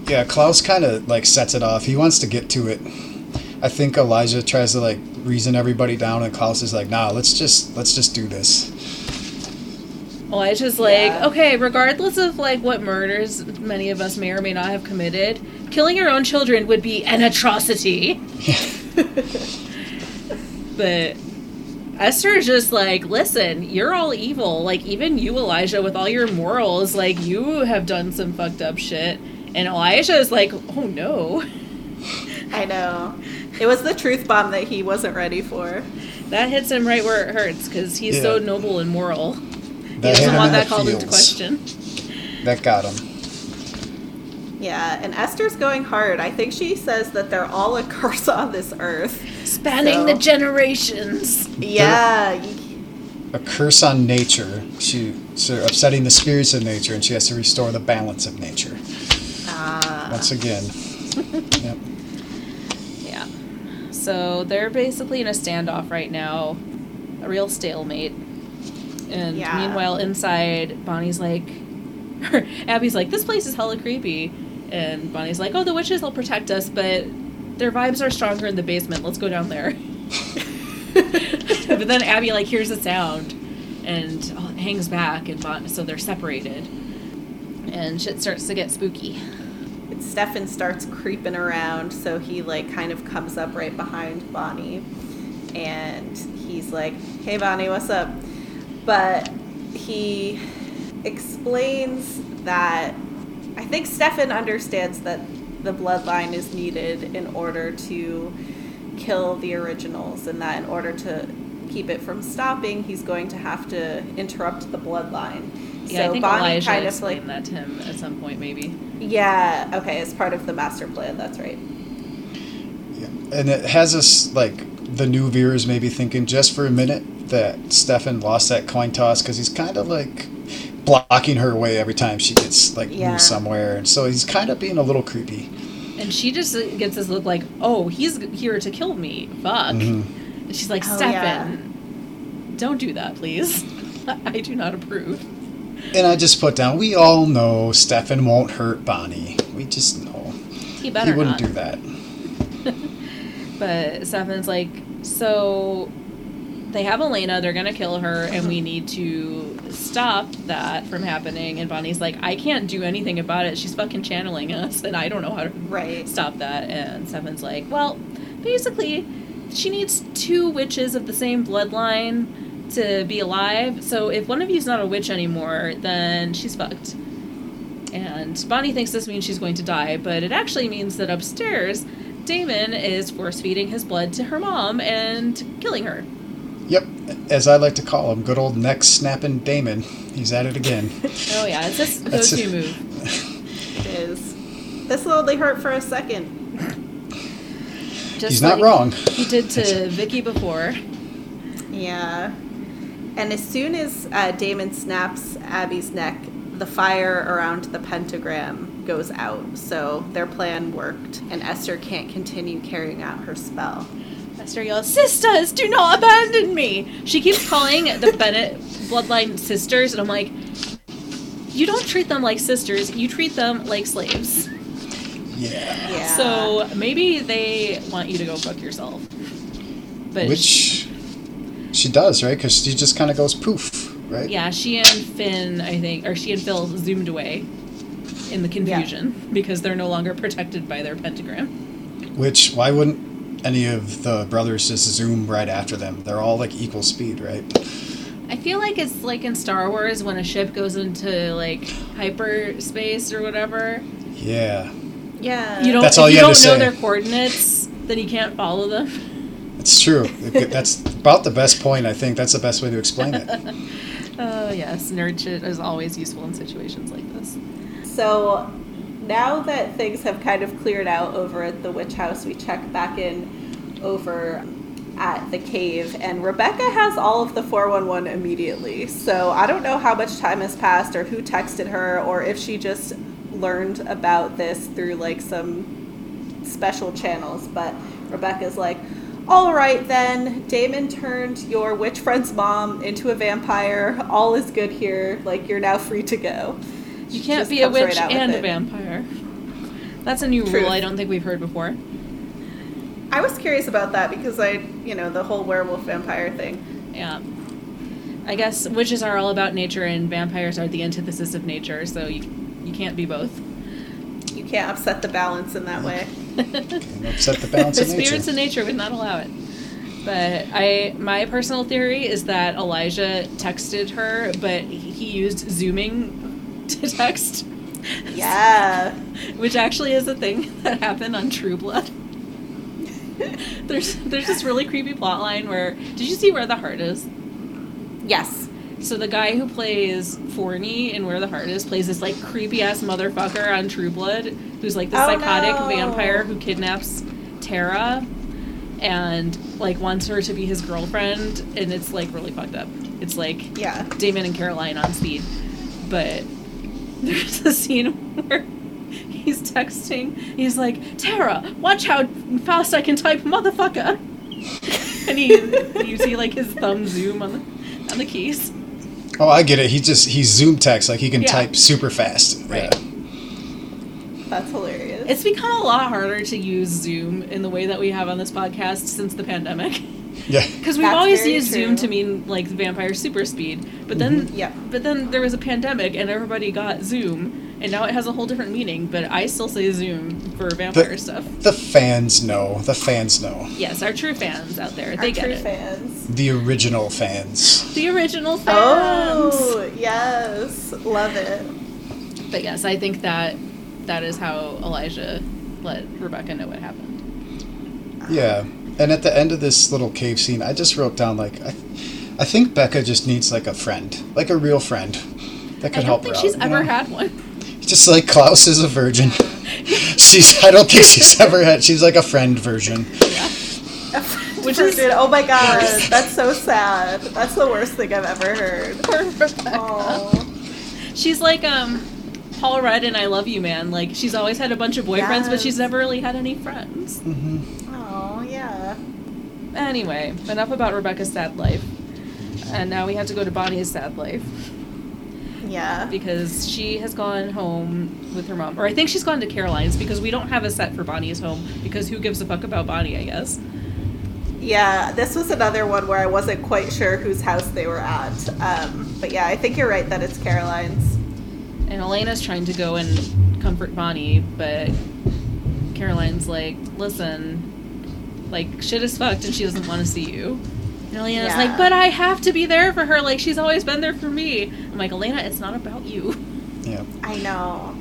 Yeah, Klaus kind of like sets it off. He wants to get to it. I think Elijah tries to like reason everybody down, and Klaus is like, "Nah, let's just let's just do this." Elijah's like, Yeah. okay, regardless of like what murders many of us may or may not have committed, killing your own children would be an atrocity. but Esther is just like, listen, you're all evil. Like even you, Elijah, with all your morals, like you have done some fucked up shit. And Elijah is like, oh no, I know. It was the truth bomb that he wasn't ready for. that hits him right where it hurts because he's so noble and moral. That he doesn't want that called into question. That got him. Yeah, and Esther's going hard. I think she says that they're all a curse on this earth. Spanning So- the generations. Yeah, you, A curse on nature. She, so upsetting the spirits of nature, and she has to restore the balance of nature ah, once again. yep. Yeah. So they're basically in a standoff right now, a real stalemate. And Yeah. meanwhile, inside, Bonnie's like, Abby's like, this place is hella creepy. And Bonnie's like, oh, the witches will protect us, but their vibes are stronger in the basement. Let's go down there. but then Abby like hears a sound and uh, hangs back, and Bon- so they're separated, and shit starts to get spooky. Stefan starts creeping around, so he like kind of comes up right behind Bonnie, and he's like, "Hey, Bonnie, what's up?" But he explains that I think Stefan understands that the bloodline is needed in order to kill the originals, and that in order to keep it from stopping, he's going to have to interrupt the bloodline. Yeah, so I think Bonnie Elijah kind of explained like that to him at some point, maybe. yeah, okay, as part of the master plan, that's right. Yeah. And it has us like the new viewers maybe thinking just for a minute that Stefan lost that coin toss because he's kind of like blocking her away every time she gets like Yeah. moved somewhere, and so he's kind of being a little creepy. And she just gets this look like, oh, he's here to kill me. Fuck. Mhm. And she's like, Oh, Stefan, don't do that, please. I do not approve. And I just put down, we all know Stefan won't hurt Bonnie. We just know He better he wouldn't not. do that. But Stefan's like, so they have Elena, they're gonna kill her, and we need to stop that from happening. And Bonnie's like, I can't do anything about it. She's fucking channeling us, and I don't know how to Right. stop that. And Stefan's like, well, basically, she needs two witches of the same bloodline to be alive. So if one of you's not a witch anymore, then she's fucked. And Bonnie thinks this means she's going to die, but it actually means that upstairs, Damon is force feeding his blood to her mom and killing her. Yep, as I like to call him, good old neck snapping Damon. He's at it again. Oh yeah, it's his That's go-to move. It is. This will only hurt for a second. Just He's not wrong. He did to Vicki before. Yeah. And as soon as uh, Damon snaps Abby's neck, the fire around the pentagram goes out. So their plan worked, and Esther can't continue carrying out her spell. Esther yells, Sisters, do not abandon me! She keeps calling the Bennett bloodline sisters, and I'm like, you don't treat them like sisters, you treat them like slaves. Yeah. Yeah. So maybe they want you to go fuck yourself. But Which she does, right? Because she just kind of goes poof, right? yeah, she and Finn, I think, or she and Phil zoomed away in the confusion because they're no longer protected by their pentagram. Which, why wouldn't any of the brothers just zoom right after them? They're all like equal speed, right? I feel like it's like in Star Wars when a ship goes into like hyperspace or whatever. Yeah. yeah. You don't. That's if all you, you don't to know say. their coordinates, then you can't follow them. It's true. That's about the best point, I think. That's the best way to explain it. Oh yes, nerd shit is always useful in situations like this. So now that things have kind of cleared out over at the witch house, we check back in over at the cave, and Rebekah has all of the 411 immediately. So I don't know how much time has passed, or who texted her, or if she just learned about this through like some special channels. But Rebekah's like, all right then, Damon turned your witch friend's mom into a vampire. All is good here. Like, you're now free to go. You can't be a comes right witch and a vampire. That's a new Truth. rule I don't think we've heard before. I was curious about that because I, you know, the whole werewolf vampire thing. Yeah. I guess witches are all about nature and vampires are the antithesis of nature, so you you can't be both. You can't upset the balance in that way. Upset the balance the of nature. spirits of nature would not allow it. But I, my personal theory is that Elijah texted her, but he used zooming to text, Yeah. which actually is a thing that happened on True Blood. there's there's this really creepy plot line where did you see where the heart is? Yes. So the guy who plays Forney in Where the Heart Is plays this like creepy ass motherfucker on True Blood, who's like the Oh, psychotic no. vampire who kidnaps Tara and like wants her to be his girlfriend, and it's like really fucked up. It's like Yeah. Damon and Caroline on speed, but there's a scene where he's texting. He's like, "Tara, watch how fast I can type, motherfucker." and he, you see like his thumb zoom on the on the keys. Oh, I get it. He just he zoom text like he can Yeah. type super fast. Right. Yeah. That's hilarious. It's become a lot harder to use Zoom in the way that we have on this podcast since the pandemic. Yeah. Because we've That's always very used Zoom to mean like vampire super speed, but then mm-hmm. yeah. but then there was a pandemic and everybody got Zoom, and now it has a whole different meaning. But I still say Zoom for vampire stuff. The fans know. The fans know. Yes, our true fans out there, Our they get true it. fans. The original fans. The original fans. Oh yes, love it. But yes, I think that that is how Elijah let Rebekah know what happened. Yeah. And at the end of this little cave scene, I just wrote down like I, I think Becca just needs like a friend, like a real friend that could help her. I don't think she's out. you ever know? had one. Just like Klaus is a virgin. she's I don't think she's ever had. She's like a friend version. Which is Virgin. oh my god, that's so sad. That's the worst thing I've ever heard. Poor Rebekah. She's like um Paul Rudd and I Love You Man. Like she's always had a bunch of boyfriends, but she's never really had any friends. oh yeah. Anyway, enough about Rebekah's sad life. And now we have to go to Bonnie's sad life Yeah. because she has gone home with her mom. Or I think she's gone to Caroline's because we don't have a set for Bonnie's home because who gives a fuck about Bonnie, I guess. Yeah, this was another one where I wasn't quite sure whose house they were at. Um, but yeah, I think you're right that it's Caroline's. And Elena's trying to go and comfort Bonnie, but Caroline's like, listen, like, shit is fucked and she doesn't want to see you. And Elena's Yeah. like, but I have to be there for her. Like, she's always been there for me. I'm like, Elena, it's not about you. Yeah. I know.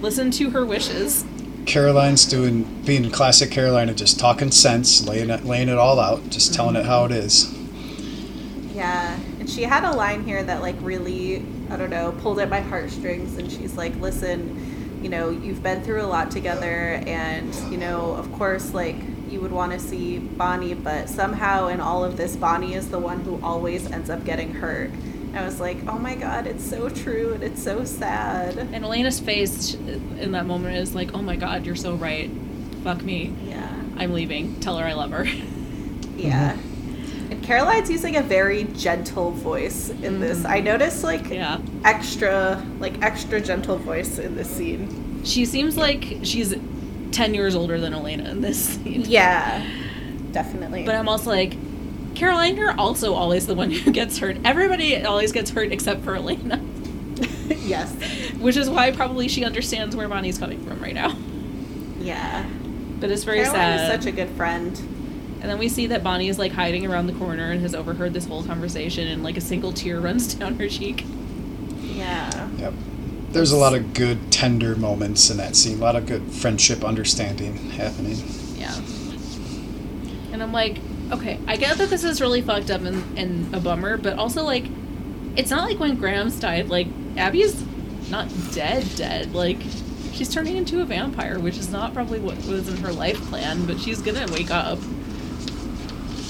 Listen to her wishes. Caroline's doing being classic Caroline of just talking sense, laying it laying it all out, just telling it how it is. Yeah, and she had a line here that like really, I don't know, pulled at my heartstrings. And she's like, "Listen, you know, you've been through a lot together, and you know, of course, like you would want to see Bonnie, but somehow in all of this, Bonnie is the one who always ends up getting hurt." And I was like, "Oh my God, it's so true, and it's so sad." And Elena's face in that moment is like, oh my god, you're so right. Fuck me. Yeah, I'm leaving. Tell her I love her. Mm-hmm. yeah. And Caroline's using a very gentle voice in mm-hmm. this. I noticed like yeah. extra, like extra gentle voice in this scene. She seems like she's 10 years older than Elena in this scene. Yeah, definitely. But I'm also like, Caroline, you're also always the one who gets hurt. Everybody always gets hurt except for Elena. yes, Which is why probably she understands where Bonnie's coming from right now. yeah. But it's very Caroline sad. is such a good friend. and then we see that Bonnie is like hiding around the corner and has overheard this whole conversation, and like a single tear runs down her cheek. Yeah, Yep. There's a lot of good tender moments in that scene. A lot of good friendship understanding happening. Yeah. And I'm like, okay, I get that this is really fucked up and, and a bummer, but also like, it's not like when Grams died. Like Abby's not dead, dead. Like she's turning into a vampire, which is not probably what was in her life plan, but she's gonna wake up.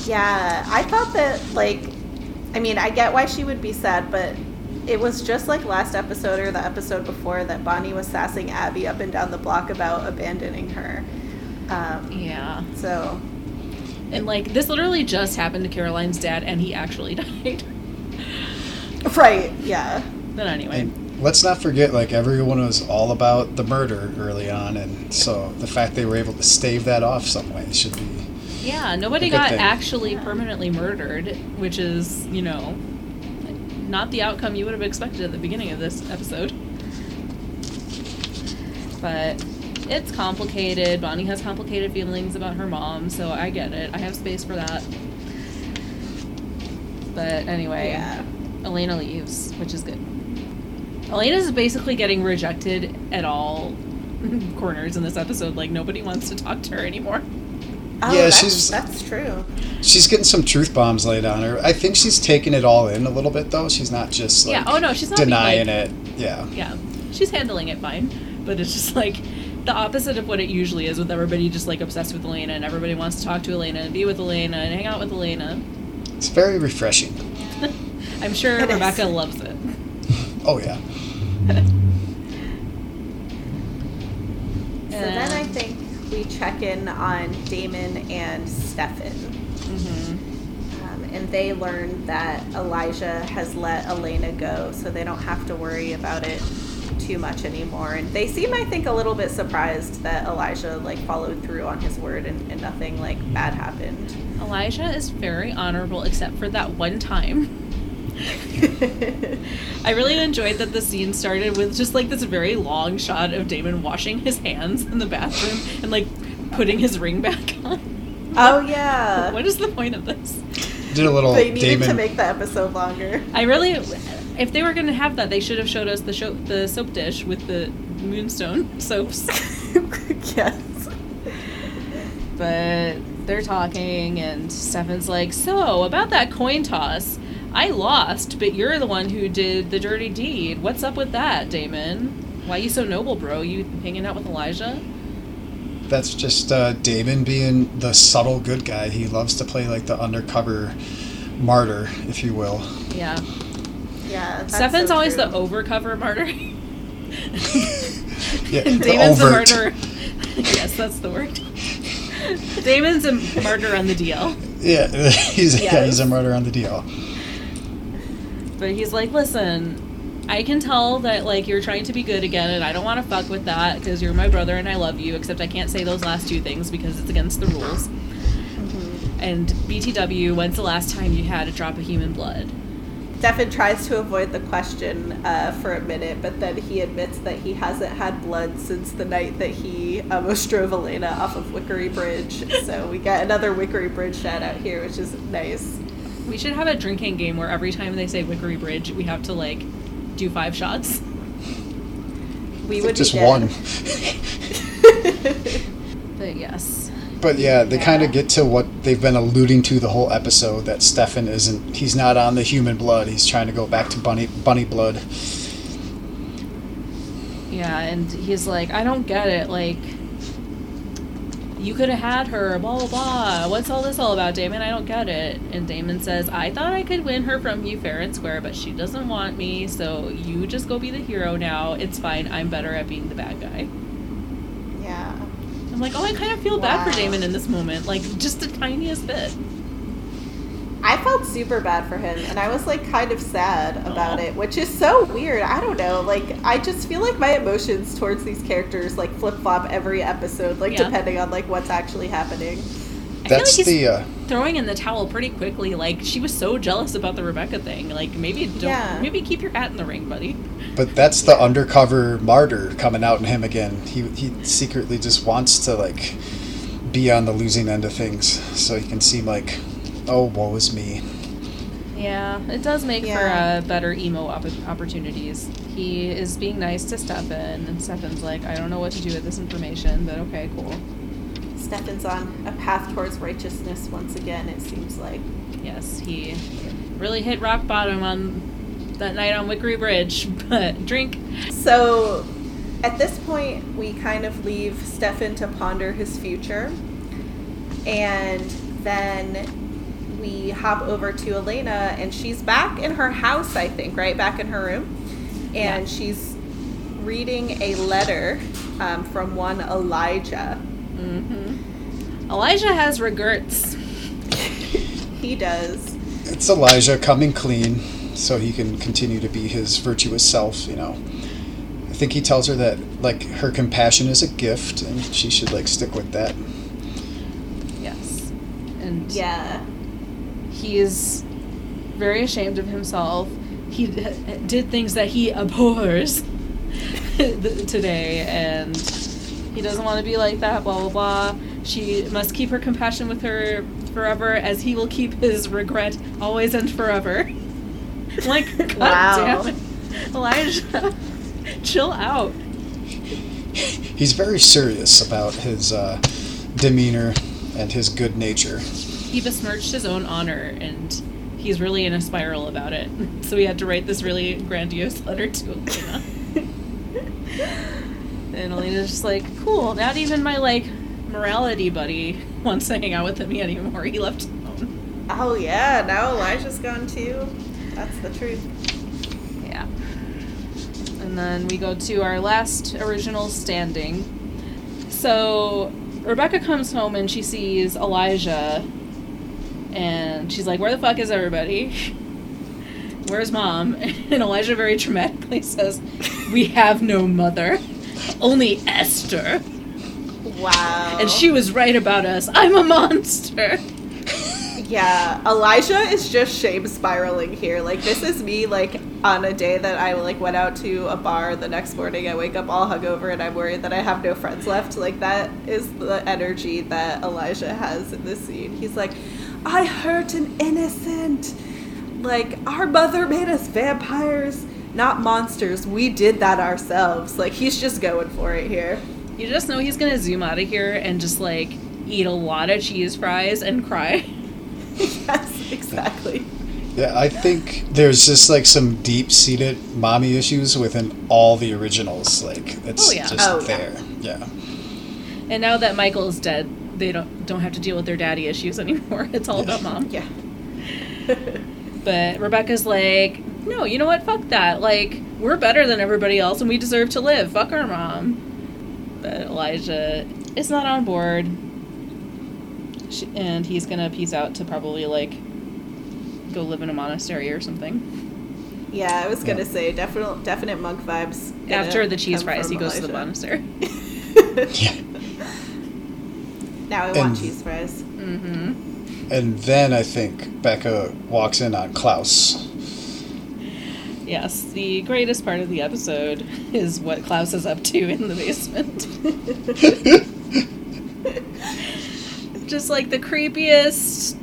yeah. I thought that like, I mean, I get why she would be sad, but it was just like last episode or the episode before that Bonnie was sassing Abby up and down the block about abandoning her. Um, Yeah. so And like this literally just happened to Caroline's dad, and he actually died. right, yeah, but anyway, And let's not forget, like everyone was all about the murder early on, and so the fact they were able to stave that off some way should be. yeah, nobody A good got thing. actually permanently murdered, which is you know not the outcome you would have expected at the beginning of this episode. But it's complicated. Bonnie has complicated feelings about her mom, so I get it. I have space for that. But anyway, yeah. Elena leaves, which is good. Elena is basically getting rejected at all corners in this episode. Like nobody wants to talk to her anymore. Oh, Yeah, that's, she's- that's true. She's getting some truth bombs laid on her. I think she's taking it all in a little bit, though. She's not just like yeah. Oh no, she's not denying like- it. Yeah. Yeah, she's handling it fine, but it's just like the opposite of what it usually is with everybody just like obsessed with Elena and everybody wants to talk to Elena and be with Elena and hang out with Elena. It's very refreshing. I'm sure It is. Rebekah loves it. Oh yeah. So then I think we check in on Damon and Stefan. Mm-hmm. Um, and they learn that Elijah has let Elena go, so they don't have to worry about it too much anymore. And they seem, I think, a little bit surprised that Elijah like followed through on his word and, and nothing like bad happened. Elijah is very honorable, except for that one time. I really enjoyed that the scene started with just like this very long shot of Damon washing his hands in the bathroom and like putting his ring back on. oh yeah. What is the point of this? Did a little They needed Damon. to make the episode longer. I really, if they were going to have that, they should have showed us the show, the soap dish with the moonstone soaps. yes. But they're talking, and Stefan's like, "So about that coin toss, I lost, but you're the one who did the dirty deed. What's up with that, Damon? Why you so noble, bro? You hanging out with Elijah?" That's just uh, Damon being the subtle good guy. He loves to play like the undercover martyr, if you will. Yeah. Yeah. Stefan's so always true. the overcover martyr. Yeah, and the Damon's a overt. martyr. yes, that's the word. Damon's a martyr on the DL. Yeah, he's yeah, he's a Yes. martyr on the deal. But he's like, listen, I can tell that like you're trying to be good again, and I don't want to fuck with that because you're my brother and I love you. Except I can't say those last two things because it's against the rules. And BTW, when's the last time you had a drop of human blood? Stefan tries to avoid the question uh, for a minute, but then he admits that he hasn't had blood since the night that he almost drove Elena off of Wickery Bridge. so we get another Wickery Bridge shout out here, which is nice. We should have a drinking game where every time they say Wickery Bridge, we have to like do five shots. We would Just one. But yes, But yeah, they Yeah. kind of get to what they've been alluding to the whole episode that Stefan isn't he's not on the human blood. He's trying to go back to bunny bunny blood. yeah, and he's like, I don't get it. Like, you could have had her. Blah blah blah. What's all this all about, Damon? I don't get it. And Damon says, I thought I could win her from you fair and square, but she doesn't want me. So you just go be the hero now. It's fine. I'm better at being the bad guy. Yeah. I'm like, oh, I kind of feel bad for Damon in this moment, like just the tiniest bit. I felt super bad for him, and I was like kind of sad about Aw. it, which is so weird. I don't know. Like, I just feel like my emotions towards these characters like flip flop every episode, like Yeah. depending on like what's actually happening. I feel That's like he's the uh, throwing in the towel pretty quickly. Like she was so jealous about the Rebekah thing. Like maybe don't, Yeah. maybe keep your hat in the ring, buddy. but that's the undercover martyr coming out in him again. He he secretly just wants to like be on the losing end of things, so he can seem like, oh, woe is me. Yeah, it does make Yeah. for uh, better emo opp- opportunities. He is being nice to Stefan, and Stefan's like, I don't know what to do with this information, but okay, cool. Stefan's on a path towards righteousness once again. It seems like. Yes, he really hit rock bottom on that night on Wickery Bridge, but drink. So, at this point, we kind of leave Stefan to ponder his future, and then we hop over to Elena, and she's back in her house, I think, right back in her room, and Yeah. she's reading a letter um, from one Elijah. hmm Elijah has regrets. He does. It's Elijah coming clean, so he can continue to be his virtuous self. You know. I think he tells her that like her compassion is a gift, and she should like stick with that. Yes. And Yeah. He is very ashamed of himself. He d- did things that he abhors today, and he doesn't want to be like that, blah, blah, blah. She must keep her compassion with her forever, as he will keep his regret always and forever. like, God Wow. damn it. Elijah, chill out. He's very serious about his uh, demeanor and his good nature. He besmirched his own honor and he's really in a spiral about it. So he had to write this really grandiose letter to Elena. and Elena's just like, cool, not even my like morality buddy wants to hang out with me anymore. He left alone. Oh, yeah. Now Elijah's gone too. That's the truth. Yeah. And then we go to our last original standing. So Rebekah comes home and she sees Elijah and she's like, Where the fuck is everybody? Where's mom? And Elijah very dramatically says, We have no mother, only Esther. Wow. And she was right about us. I'm a monster. Yeah, Elijah is just shame spiraling here. Like this is me like on a day that I like went out to a bar the next morning. I wake up all hungover and I'm worried that I have no friends left. Like that is the energy that Elijah has in this scene. He's like, I hurt an innocent. Like our mother made us vampires, not monsters. We did that ourselves. Like he's just going for it here. You just know he's gonna zoom out of here and just like eat a lot of cheese fries and cry. yes, exactly. Yeah, I think there's just like some deep seated mommy issues within all the originals. Like it's Oh, yeah. just Oh, yeah. there. Yeah. And now that Mikael is dead, they don't don't have to deal with their daddy issues anymore. It's all about mom. Yeah. But Rebekah's like, no, you know what? Fuck that. Like, we're better than everybody else and we deserve to live. Fuck our mom. But Elijah is not on board. She, and he's gonna peace out to probably, like, go live in a monastery or something. Yeah, I was gonna Yeah. say definite definite monk vibes. After the cheese fries, from he goes to the monastery. Yeah. Now I And- want cheese fries. mm-hmm. And then I think Becca walks in on Klaus. Yes, the greatest part of the episode is what Klaus is up to in the basement. Just like the creepiest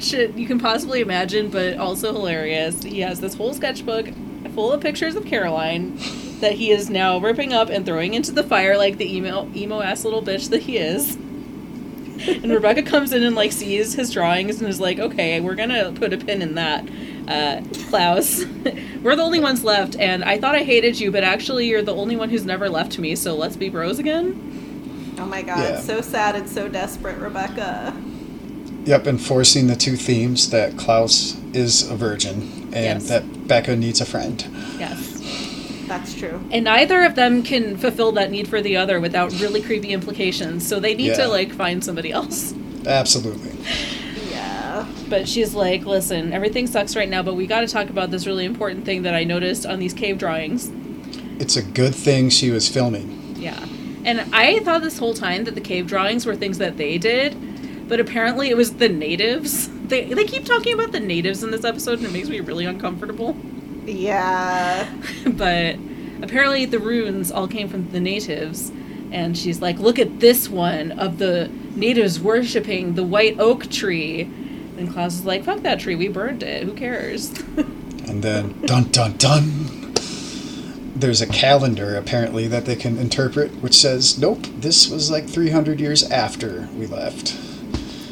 shit you can possibly imagine, but also hilarious. He has this whole sketchbook full of pictures of Caroline that he is now ripping up and throwing into the fire like the emo emo ass little bitch that he is. And Rebekah comes in and like sees his drawings and is like, "Okay, we're gonna put a pin in that." Uh, Klaus, we're the only ones left, and I thought I hated you, but actually you're the only one who's never left me. So let's be bros again. Oh my god, Yeah. so sad and so desperate, Rebekah. Yep, enforcing the two themes that Klaus is a virgin and Yes. that Becca needs a friend. Yes. That's true. And neither of them can fulfill that need for the other without really creepy implications. So they need Yeah. to like find somebody else. Absolutely. Yeah. But she's like, listen, everything sucks right now, but we got to talk about this really important thing that I noticed on these cave drawings. It's a good thing she was filming. Yeah. And I thought this whole time that the cave drawings were things that they did, but apparently it was the natives. They, they keep talking about the natives in this episode, and it makes me really uncomfortable. Yeah. but apparently the runes all came from the natives. And she's like, look at this one of the natives worshipping the white oak tree. And Klaus is like, fuck that tree, we burned it. Who cares? And then, dun dun dun, there's a calendar apparently that they can interpret, which says, nope, this was like 300 years after we left.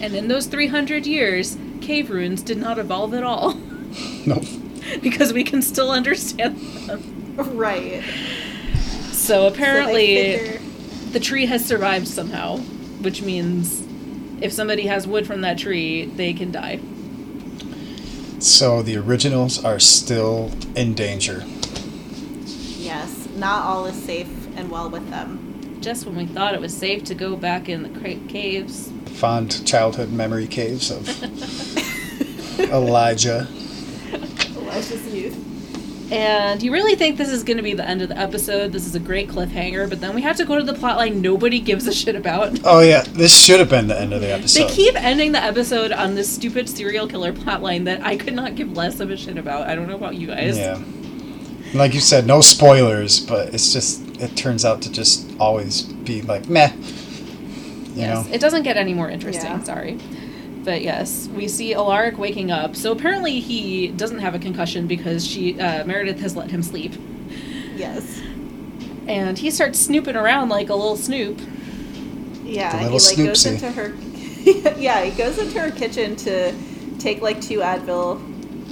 and in those 300 years, cave runes did not evolve at all. Nope. because we can still understand them. Right. So So apparently, figure- the tree has survived somehow, which means if somebody has wood from that tree, they can die. So the originals are still in danger. yes, not all is safe and well with them. Just when we thought it was safe to go back in the cra- caves. Fond childhood memory caves of Elijah. Elijah's youth. And you really think this is going to be the end of the episode. This is a great cliffhanger, but then we have to go to the plotline nobody gives a shit about. Oh yeah, this should have been the end of the episode. They keep ending the episode on this stupid serial killer plotline that I could not give less of a shit about. I don't know about you guys. Yeah. Like you said, no spoilers, but it's just it turns out to just always be like meh. You Yes, know? it doesn't get any more interesting. Yeah. Sorry, but yes, we see Alaric waking up. So apparently he doesn't have a concussion because she uh, Meredith has let him sleep, Yes. and he starts snooping around like a little snoop. Yeah, The he little like goes into her. yeah, he goes into her kitchen to take like two Advil,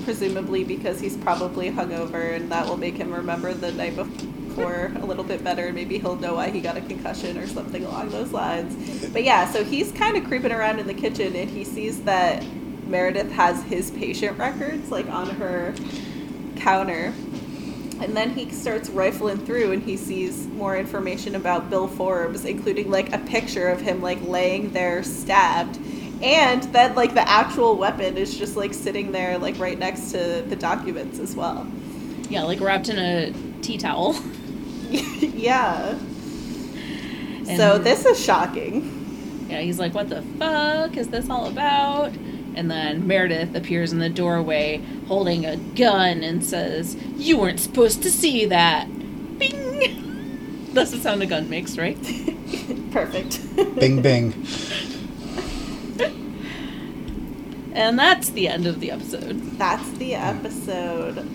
presumably because he's probably hungover, and that will make him remember the night before a little bit better. And maybe he'll know why he got a concussion or something along those lines. But yeah, so he's kind of creeping around in the kitchen, and he sees that Meredith has his patient records like on her counter. And then he starts rifling through and he sees more information about Bill Forbes, including like a picture of him like laying there stabbed And then like the actual weapon is just like sitting there like right next to the documents as well. Yeah, like wrapped in a tea towel. yeah. so this is shocking. Yeah, he's like, "What the fuck is this all about?" And then Meredith appears in the doorway holding a gun and says, "You weren't supposed to see that." Bing. That's the sound a gun makes, right? Perfect. Bing bing. And that's the end of the episode. That's the episode.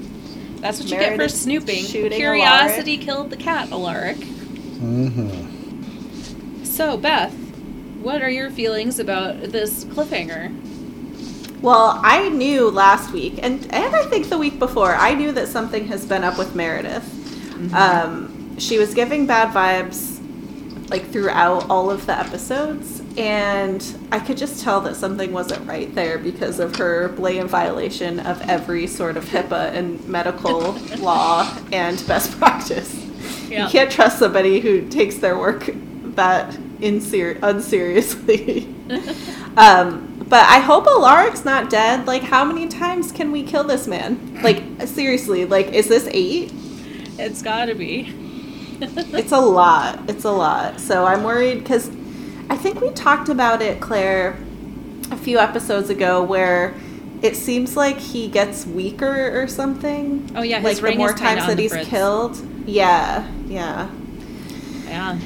That's what you get for snooping. shooting Curiosity killed the cat, Alaric. Mm-hmm. So, Beth, what are your feelings about this cliffhanger? Well, I knew last week, and and I think the week before, I knew that something has been up with Meredith. Um, she was giving bad vibes like throughout all of the episodes, and I could just tell that something wasn't right there because of her blatant violation of every sort of HIPAA and medical law and best practice. Yeah. You can't trust somebody who takes their work that inser- unseriously. um, but I hope Alaric's not dead. Like, how many times can we kill this man? Like, seriously, like, is this eight? It's gotta be. It's a lot. It's a lot. So I'm worried because I think we talked about it, Claire, a few episodes ago, where it seems like he gets weaker or something. Oh, yeah, his like the more times that he's killed. Yeah, yeah. Yeah.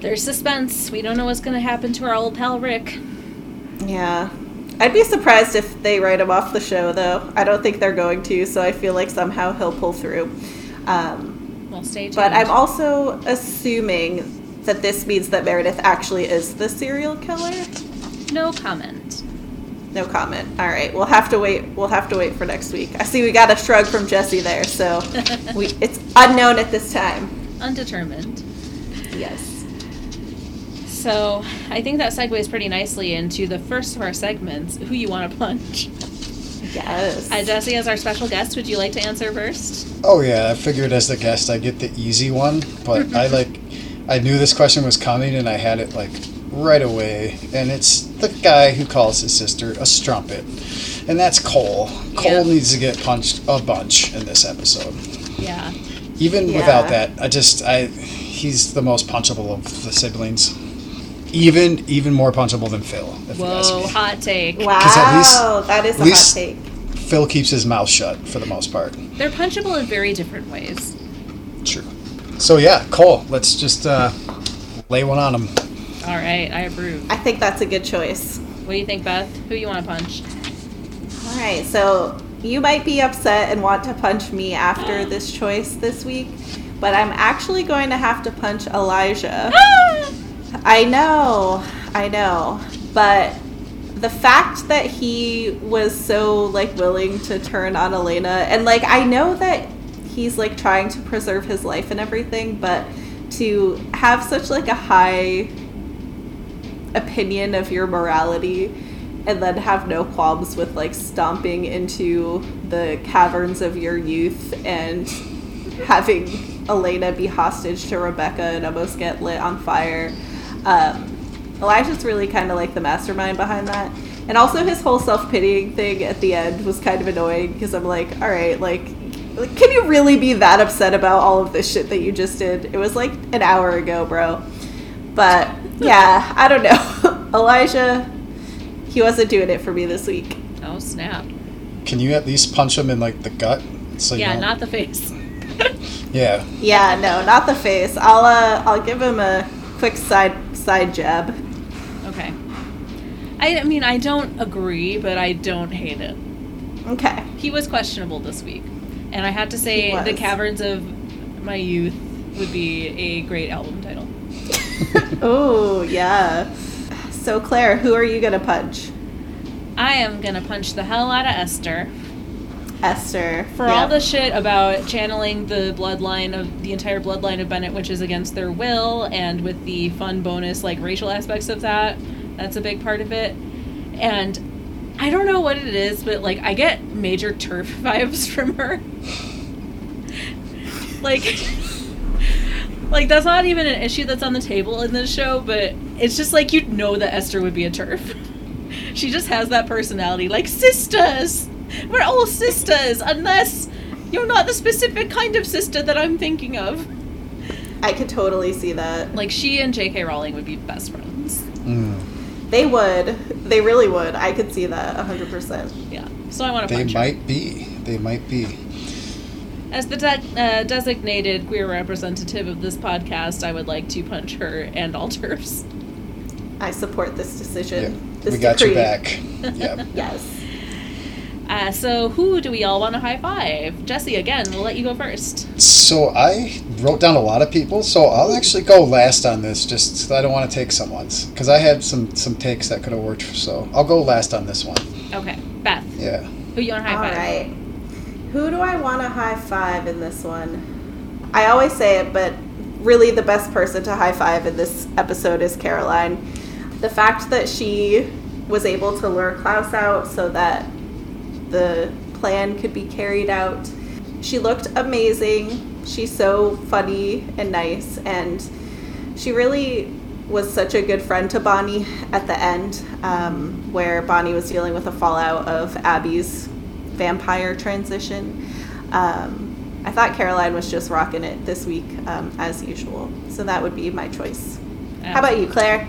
There's suspense. We don't know what's gonna happen to our old pal Rick. Yeah. I'd be surprised if they write him off the show, though. I don't think they're going to, so I feel like somehow he'll pull through. Um, Well, stay tuned. but I'm also assuming that this means that Meredith actually is the serial killer. no comment. No comment. All right, we'll have to wait. We'll have to wait for next week. I see we got a shrug from Jesse there, so we it's unknown at this time. Undetermined. Yes. So I think that segues pretty nicely into the first of our segments, Who You Want to Punch. Yes. Uh, Jesse, as our special guest, would you like to answer first? Oh yeah, I figured as the guest I get the easy one, but I like I knew this question was coming and I had it like right away. And it's the guy who calls his sister a strumpet. And that's Kol. Kol Yeah. needs to get punched a bunch in this episode. Yeah. Even Yeah. without that, I just I he's the most punchable of the siblings. Even even more punchable than Finn, if you ask Whoa, me. hot take. wow, at least- that is a at least- hot take. Finn keeps his mouth shut for the most part. They're punchable in very different ways. True. So yeah, Kol, let's just uh, lay one on him. All right, I approve. I think that's a good choice. What do you think, Beth? Who you want to punch? All right, so you might be upset and want to punch me after this choice this week, but I'm actually going to have to punch Elijah. I know, I know, but the fact that he was so like willing to turn on Elena, and like I know that he's like trying to preserve his life and everything, but to have such like a high opinion of your morality and then have no qualms with like stomping into the caverns of your youth and having Elena be hostage to Rebekah and almost get lit on fire. Um, Elijah's really kind of like the mastermind behind that. And also his whole self-pitying thing at the end was kind of annoying because I'm like, all right, like, like, can you really be that upset about all of this shit that you just did? It was like an hour ago, bro. But yeah, I don't know. Elijah, he wasn't doing it for me this week. Oh, snap. Can you at least punch him in like the gut? So Yeah, don't- not the face. Yeah. Yeah, no, not the face. I'll uh, I'll give him a quick side side jab. Okay. I, I mean, I don't agree, but I don't hate it. Okay. He was questionable this week. And I had to say, The Caverns of My Youth would be a great album title. Oh yeah. So Claire, who are you gonna punch? I am gonna punch the hell out of Esther Esther. for Yeah. all the shit about channeling the bloodline of the entire bloodline of Bennett, which is against their will, and with the fun bonus like racial aspects of that. That's a big part of it. And I don't know what it is, but like I get major turf vibes from her. like Like that's not even an issue that's on the table in this show, but it's just like you'd know that Esther would be a turf. she just has that personality, like sisters. We're all sisters, unless you're not the specific kind of sister that I'm thinking of. I could totally see that. Like she and J.K. Rowling would be best friends. Mm. They would. They really would. I could see that 100%. Yeah. So I want to They punch her. might be. They might be. As the de- uh, designated queer representative of this podcast, I would like to punch her and all turfs. I support this Yeah. decision. This We got decree. your back. Yeah. Yes. Uh, so who do we all want to high five? Jesse, again, we'll let you go first. So I wrote down a lot of people, so I'll actually go last on this, just I don't want to take someone's, because I had some some takes that could have worked. So I'll go last on this one. Okay, Beth, Yeah. who you want to high five? right. Who do I want to high five in this one? I always say it, but really the best person to high five in this episode is Caroline. The fact that she was able to lure Klaus out so that the plan could be carried out. She looked amazing. She's so funny and nice, and she really was such a good friend to Bonnie at the end, um, where Bonnie was dealing with the fallout of Abby's vampire transition. Um, I thought Caroline was just rocking it this week, um, as usual. So that would be my choice. How about you, Claire?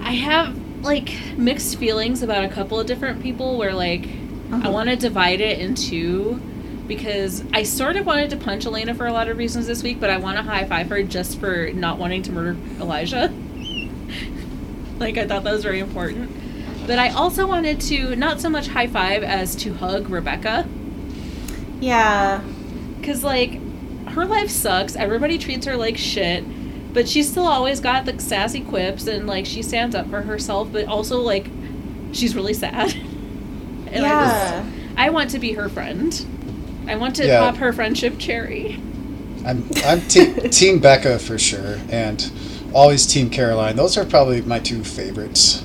I have like mixed feelings about a couple of different people where like I uh-huh. want to divide it in two because I sort of wanted to punch Elena for a lot of reasons this week, but I want to high five her just for not wanting to murder Elijah. like I thought that was very important. But I also wanted to not so much high five as to hug Rebekah Yeah. Cause like her life sucks. Everybody treats her like shit, but she's still always got the sassy quips and like she stands up for herself. But also like she's really sad. and I yeah. just I want to be her friend. I want to Yeah. pop her friendship cherry. I'm I'm te- Team Becca for sure, and always Team Caroline. Those are probably my two favorites.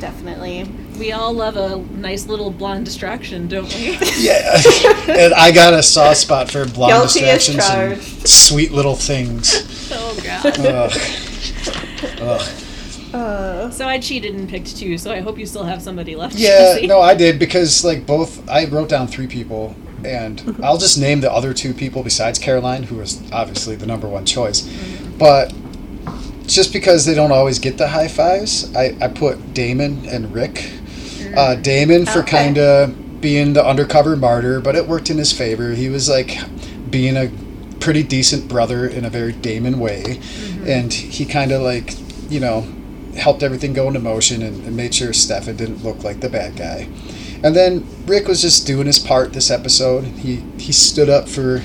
Definitely. We all love a nice little blonde distraction, don't we? Yeah, and I got a soft spot for blonde Guilty distractions and sweet little things. oh god. Ugh. Ugh. Uh, So I cheated and picked two. So I hope you still have somebody left. Yeah, no, I did because like both. I wrote down three people, and Mm-hmm. I'll just name the other two people besides Caroline, who was obviously the number one choice. Mm-hmm. But just because they don't always get the high fives, I, I put Damon and Rick. Uh, Damon for. Okay. kind of being the undercover martyr, but it worked in his favor. He was like being a pretty decent brother in a very Damon way, Mm-hmm. and he kind of like you know helped everything go into motion and, and made sure Stefan didn't look like the bad guy. And then Rick was just doing his part this episode. He he stood up for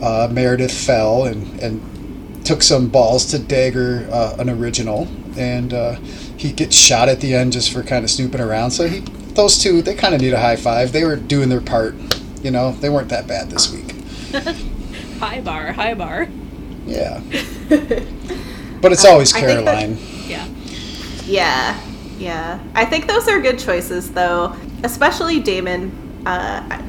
uh, Meredith Fell and and took some balls to dagger uh, an original, and uh, he gets shot at the end just for kind of snooping around. So he those two they kind of need a high five. They were doing their part. You know, they weren't that bad this week. High bar, high bar. Yeah. But it's always I think that- Caroline. Yeah. Yeah, yeah. I think those are good choices, though. Especially Damon. Uh, I-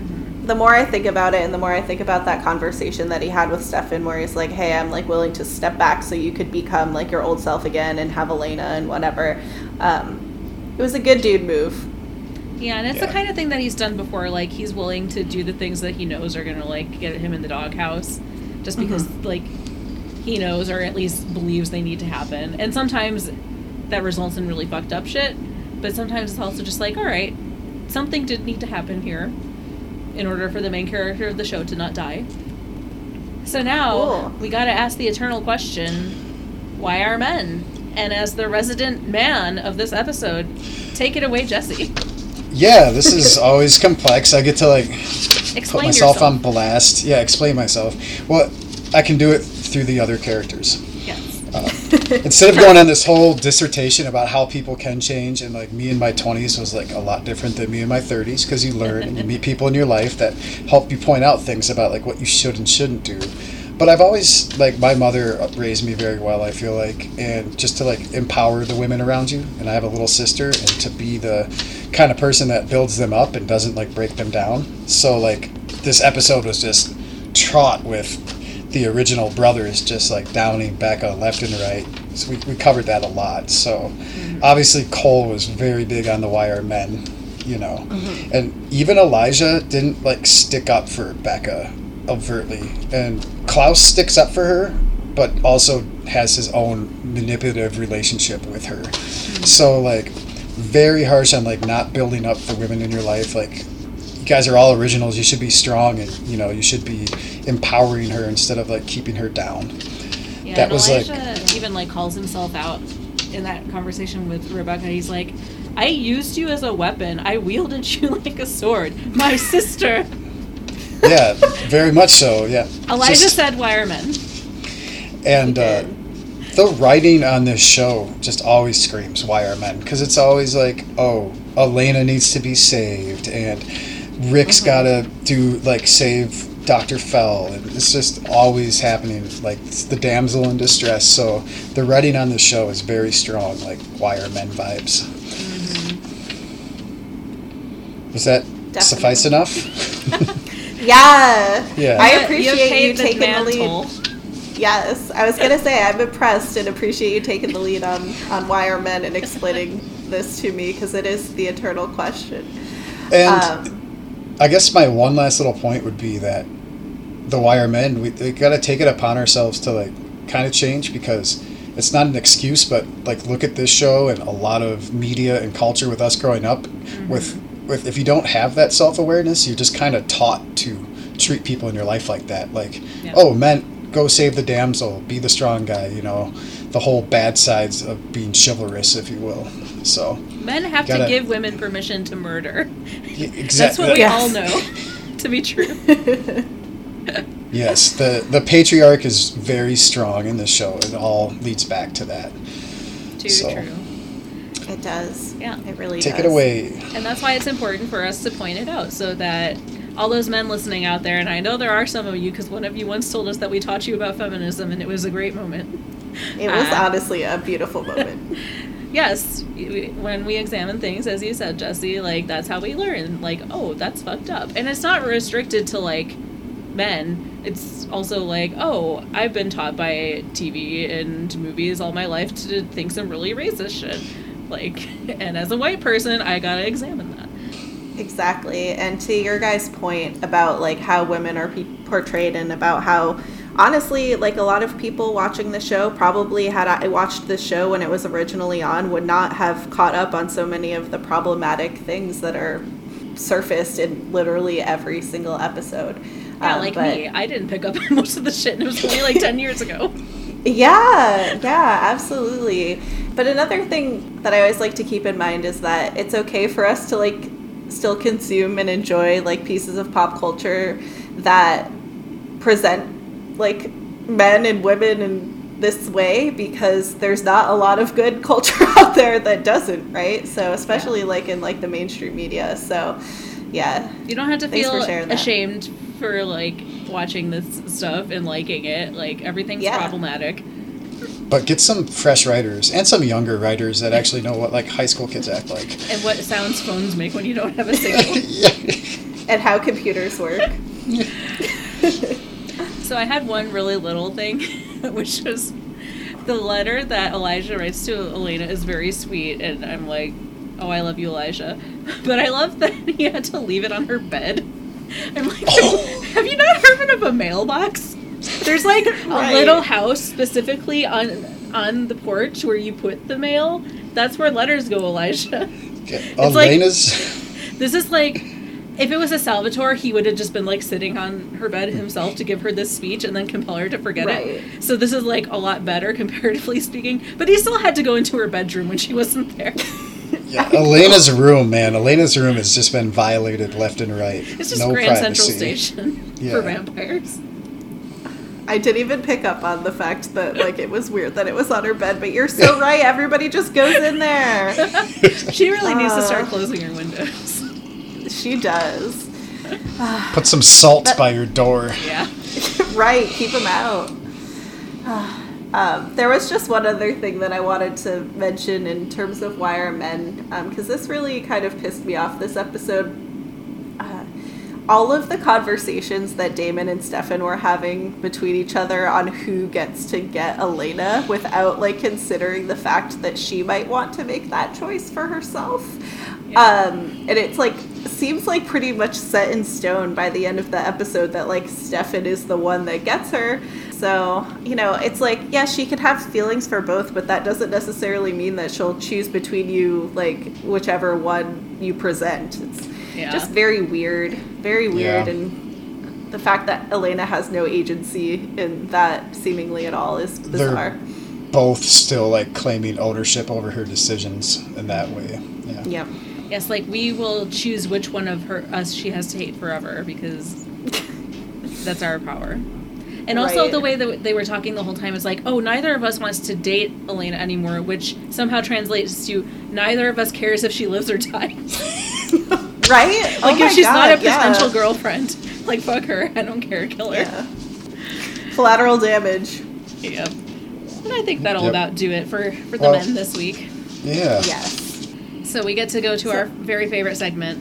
the more I think about it, and the more I think about that conversation that he had with Stefan, where he's like, "Hey, I'm like willing to step back so you could become like your old self again and have Elena and whatever." Um, it was a good dude move. Yeah, and it's the kind of thing that he's done before. Like he's willing to do the things that he knows are gonna like get him in the doghouse, just because like he knows or at least believes they need to happen. And sometimes that results in really fucked up shit. But sometimes it's also just like, all right, something did need to happen here in order for the main character of the show to not die. So now Cool. we got to ask the eternal question: Why are men? And as the resident man of this episode, take it away, Jesse. Yeah, this is always complex. I get to like Explain put myself yourself. on blast. Yeah, explain myself. Well, I can do it through the other characters. Yes. Instead of going on this whole dissertation about how people can change, and like me in my 20s was like a lot different than me in my 30s because you learn and you meet people in your life that help you point out things about like what you should and shouldn't do. But I've always like my mother raised me very well. I feel like, and just to like empower the women around you. And I have a little sister, and to be the kind of person that builds them up and doesn't like break them down. So like this episode was just traught with the original brothers just like downing Becca left and right. So we, we covered that a lot. So mm-hmm. obviously Kol was very big on the Wire men, you know, mm-hmm. and even Elijah didn't like stick up for Becca overtly, and Klaus sticks up for her, but also has his own manipulative relationship with her. Mm-hmm. So like very harsh on like not building up the women in your life, like you guys are all originals. You should be strong, and you know you should be empowering her instead of like keeping her down. Yeah, That was, like- Elijah even like calls himself out in that conversation with Rebekah. He's like, "I used you as a weapon. I wielded you like a sword, my sister." Yeah, very much so. Yeah, Elijah Just- said wireman. and uh, the writing on this show just always screams wire men because it's always like, oh, Elena needs to be saved, and Rick's gotta do like save Dr. Fell, and it's just always happening. Like it's the damsel in distress. So the writing on the show is very strong, like wire men vibes. Does that suffice enough? Yeah. Yeah. I appreciate paid you taking the mantle. lead. Yes, I was gonna say I'm impressed and appreciate you taking the lead on on Wire Men and explaining this to me because it is the eternal question. And Um, I guess my one last little point would be that the wire men we, we got to take it upon ourselves to like kind of change because it's not an excuse but like look at this show and a lot of media and culture with us growing up mm-hmm. with with if you don't have that self-awareness you're just kind of taught to treat people in your life like that. Like Yeah. oh men go save the damsel be the strong guy you know the whole bad sides of being chivalrous if you will. So Men have Gotta- to give women permission to murder. y- That's exactly what we Yes. all know to be true. Yes, the the patriarch is very strong in this show. It all leads back to that. Too So. true. it does. Yeah. It really does. Take does. it away. And that's why it's important for us to point it out so that all those men listening out there, and I know there are some of you because one of you once told us that we taught you about feminism and it was a great moment. It was Uh, honestly a beautiful moment. Yes, when we examine things, as you said, Jesse, like that's how we learn. Like, oh, that's fucked up. And it's not restricted to like men. It's also like, oh, I've been taught by TV and movies all my life to think some really racist shit. Like, and as a white person, I gotta examine that. Exactly. And to your guys' point about like how women are pe- portrayed and about how honestly like a lot of people watching the show probably had I watched the show when it was originally on would not have caught up on so many of the problematic things that are surfaced in literally every single episode. Yeah, Um, like but- me, I didn't pick up on most of the shit, and it was only like ten years ago. Yeah, yeah, absolutely. But another thing that I always like to keep in mind is that it's okay for us to like still consume and enjoy like pieces of pop culture that present like men and women in this way because there's not a lot of good culture out there that doesn't, right? So especially like in like the mainstream media. So yeah. You don't have to Thanks for feel sharing that. ashamed for like watching this stuff and liking it. Like everything's Yeah. problematic. But get some fresh writers and some younger writers that actually know what like high school kids act like. And what sounds phones make when you don't have a signal. And how computers work. so I had one really little thing, which was the letter that Elijah writes to Elena is very sweet, and I'm like, oh, I love you, Elijah. But I love that he had to leave it on her bed. I'm like, oh. have you not heard of a mailbox? There's like a little house specifically on on the porch where you put the mail. That's where letters go, Elijah. Okay. like- Elena's This is like if it was a Salvatore, he would have just been like sitting on her bed himself to give her this speech and then compel her to forget Right. it. So this is like a lot better comparatively speaking. But he still had to go into her bedroom when she wasn't there. yeah, Elena's room, man. Elena's room has just been violated left and right. It's just no Grand privacy. Central Station Yeah. for vampires. I didn't even pick up on the fact that like it was weird that it was on her bed, but you're so right. Everybody just goes in there. She really needs to Uh. start closing her windows. She does. Put some salt But- by your door. Yeah. right, keep them out. Um, there was just one other thing that I wanted to mention in terms of why are men, because this really kind of pissed me off this episode. Uh, all of the conversations that Damon and Stefan were having between each other on who gets to get Elena without like considering the fact that she might want to make that choice for herself. Um, and it's like seems like pretty much set in stone by the end of the episode that like Stefan is the one that gets her. So, you know, it's like, yeah, she could have feelings for both, but that doesn't necessarily mean that she'll choose between you, like, whichever one you present. It's Yeah. just very weird. Very weird. Yeah. And the fact that Elena has no agency in that seemingly at all is bizarre. Both still like claiming ownership over her decisions in that way. Yeah. Yep. Yes, like we will choose which one of her us she has to hate forever because that's our power. And also Right. the way that they were talking the whole time is like, oh, neither of us wants to date Elena anymore, which somehow translates to neither of us cares if she lives or dies. Right? like Oh my if she's not a potential yeah. girlfriend, like fuck her, I don't care, kill her. Yeah. Collateral damage. Yeah. And I think that'll Yep. about do it for for the Well- men this week. Yeah. Yes. So we get to go to So- our very favorite segment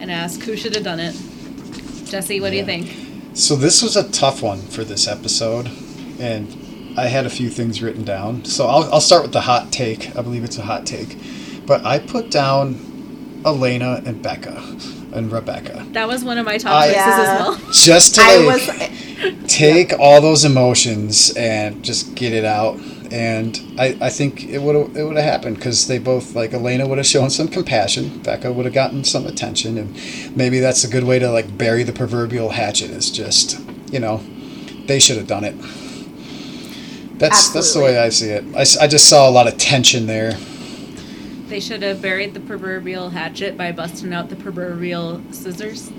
and ask who should have done it. Jesse, what do you think? So this was a tough one for this episode, and I had a few things written down. So I'll, I'll start with the hot take. I believe it's a hot take, but I put down Elena and Becca and Rebekah That was one of my top I- choices Yeah. as well. just to like, was take all those emotions and just get it out. And I, I think it would have it would have happened because they both like Elena would have shown some compassion, Becca would have gotten some attention, and maybe that's a good way to like bury the proverbial hatchet. Is just you know they should have done it. That's that's the way I see it. I, I just saw a lot of tension there. They should have buried the proverbial hatchet by busting out the proverbial scissors.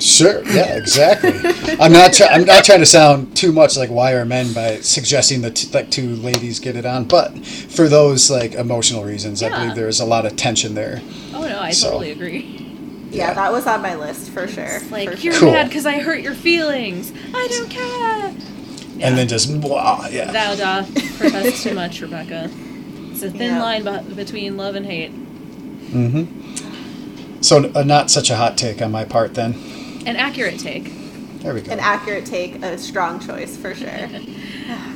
Sure. Yeah. Exactly. I'm not. Try- I'm not trying to sound too much like Why Are Men by suggesting that t- like two ladies get it on, but for those like emotional reasons, I believe there is a lot of tension there. Oh no, I So- totally agree. yeah, that was on my list for sure. It's like for you're sure. Mad because I hurt your feelings. I don't care. And then just blah, yeah. Thou doth profess too much, Rebekah. It's a thin Yeah. line be- between love and hate. mm-hmm. So uh, not such a hot take on my part then. An accurate take. There we go. An accurate take, a strong choice for sure.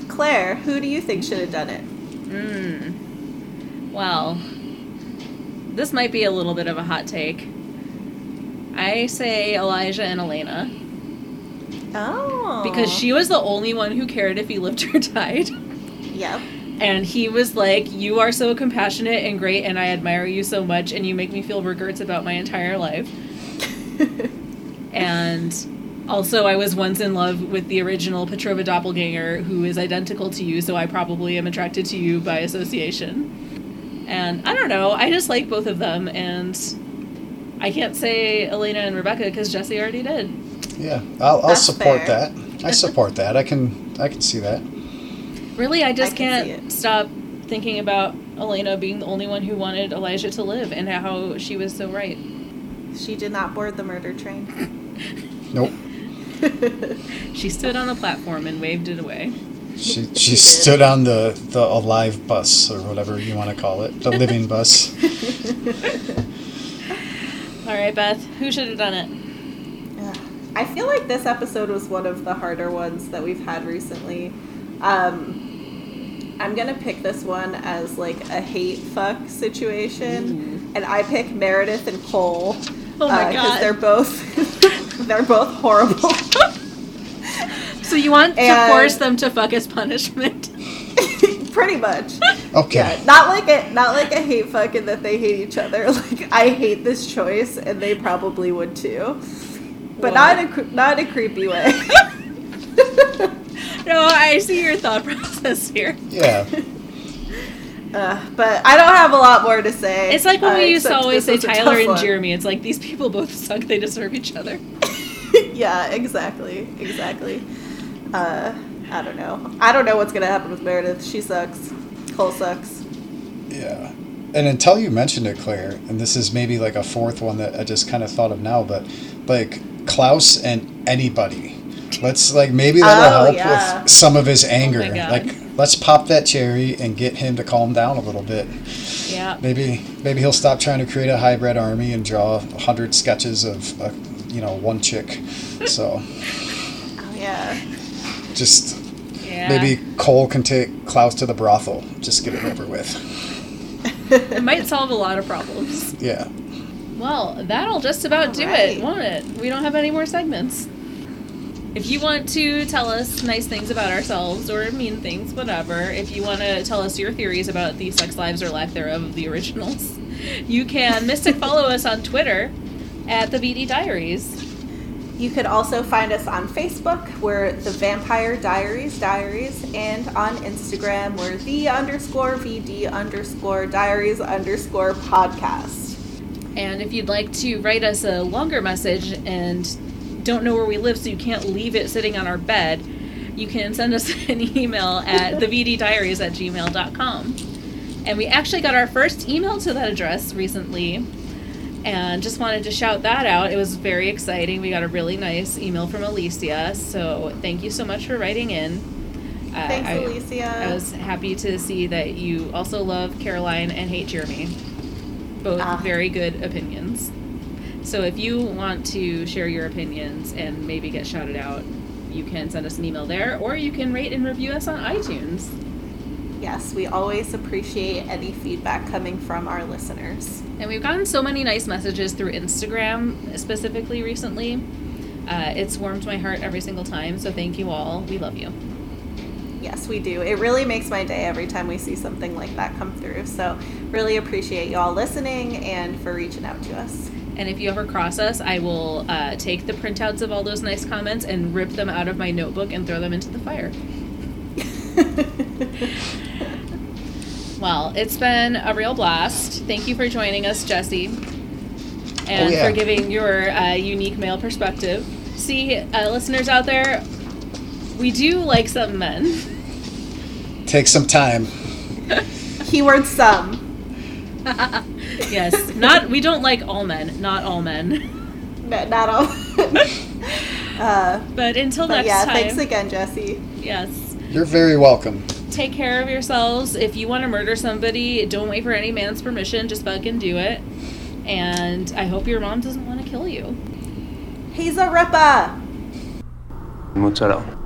Claire, who do you think should have done it? Hmm. Well, this might be a little bit of a hot take. I say Elijah and Elena Oh. because she was the only one who cared if he lived or died. Yep. And he was like, You are so compassionate and great, and I admire you so much, and you make me feel regrets about my entire life. and also, I was once in love with the original Petrova doppelganger, who is identical to you, so I probably am attracted to you by association. And I don't know, I just like both of them, and I can't say Elena and Rebekah because Jesse already did. Yeah, I'll, I'll support fair. that. I support that. I can I can see that. Really, I just I can can't stop thinking about Elena being the only one who wanted Elijah to live and how she was so right. She did not board the murder train. Nope. She stood on the platform and waved it away. She She she stood on the the alive bus or whatever you want to call it, the living bus. All right, Beth, who should have done it? Ugh. I feel like this episode was one of the harder ones that we've had recently. Um, I'm gonna pick this one as like a hate fuck situation, and I pick Meredith and Kol. Oh my uh, God. they're both they're both horrible. So you want to force them to fuck as punishment? Pretty much. Okay. Yeah, not like it. not like a hate fuck in that they hate each other. Like I hate this choice, and they probably would too, but not in a not in a creepy way. No, I see your thought process here. Yeah. Uh, but I don't have a lot more to say. It's like when uh, we used to always say this was a Tyler and one. Jeremy. It's like these people both suck. They deserve each other. yeah, exactly, exactly. Uh, I don't know. I don't know what's gonna happen with Meredith. She sucks. Kol sucks. Yeah. And until you mentioned it, Claire, and this is maybe like a fourth one that I just kind of thought of now, but like Klaus and anybody. Let's like maybe that'll Oh, help yeah. with some of his oh anger. my God. like let's pop that cherry and get him to calm down a little bit. Yeah. Maybe maybe he'll stop trying to create a hybrid army and draw a hundred sketches of a, you you know, one chick. So Oh yeah. just Yeah. maybe Kol can take Klaus to the brothel. Just get it over with. it might solve a lot of problems. Yeah. Well, that'll just about do Alright. it, won't it? We don't have any more segments. If you want to tell us nice things about ourselves or mean things, whatever, if you want to tell us your theories about the sex lives or lack thereof of the originals, you can mystic follow us on Twitter at the VD Diaries. You could also find us on Facebook. We're the Vampire Diaries Diaries, and on Instagram, we're the underscore VD underscore Diaries underscore podcast. And if you'd like to write us a longer message and don't know where we live, so you can't leave it sitting on our bed, you can send us an email at thevddiaries at gmail.com. And we actually got our first email to that address recently. And just wanted to shout that out. It was very exciting. We got a really nice email from Alicia. So thank you so much for writing in. Uh, Thanks, I- Alicia. I was happy to see that you also love Caroline and hate Jeremy. Both Ah. very good opinions. So if you want to share your opinions and maybe get shouted out, you can send us an email there, or you can rate and review us on iTunes. Yes, we always appreciate any feedback coming from our listeners. And we've gotten so many nice messages through Instagram, specifically recently. Uh, it's warmed my heart every single time. So thank you all. We love you. Yes, we do. It really makes my day every time we see something like that come through. So, really appreciate you all listening and for reaching out to us. And if you ever cross us, I will uh, take the printouts of all those nice comments and rip them out of my notebook and throw them into the fire. Well, it's been a real blast. Thank you for joining us, Jesse, and Oh, yeah. for giving your uh, unique male perspective. See, uh, listeners out there, we do like some men. Take some time. Keyword some. yes, not we don't like all men, not all men. No, not all. uh, But until but next yeah, time, thanks again, Jesse. yes. You're very welcome. Take care of yourselves. If you want to murder somebody, don't wait for any man's permission. Just fucking do it. And I hope your mom doesn't want to kill you. He's a ripper. Mucho love.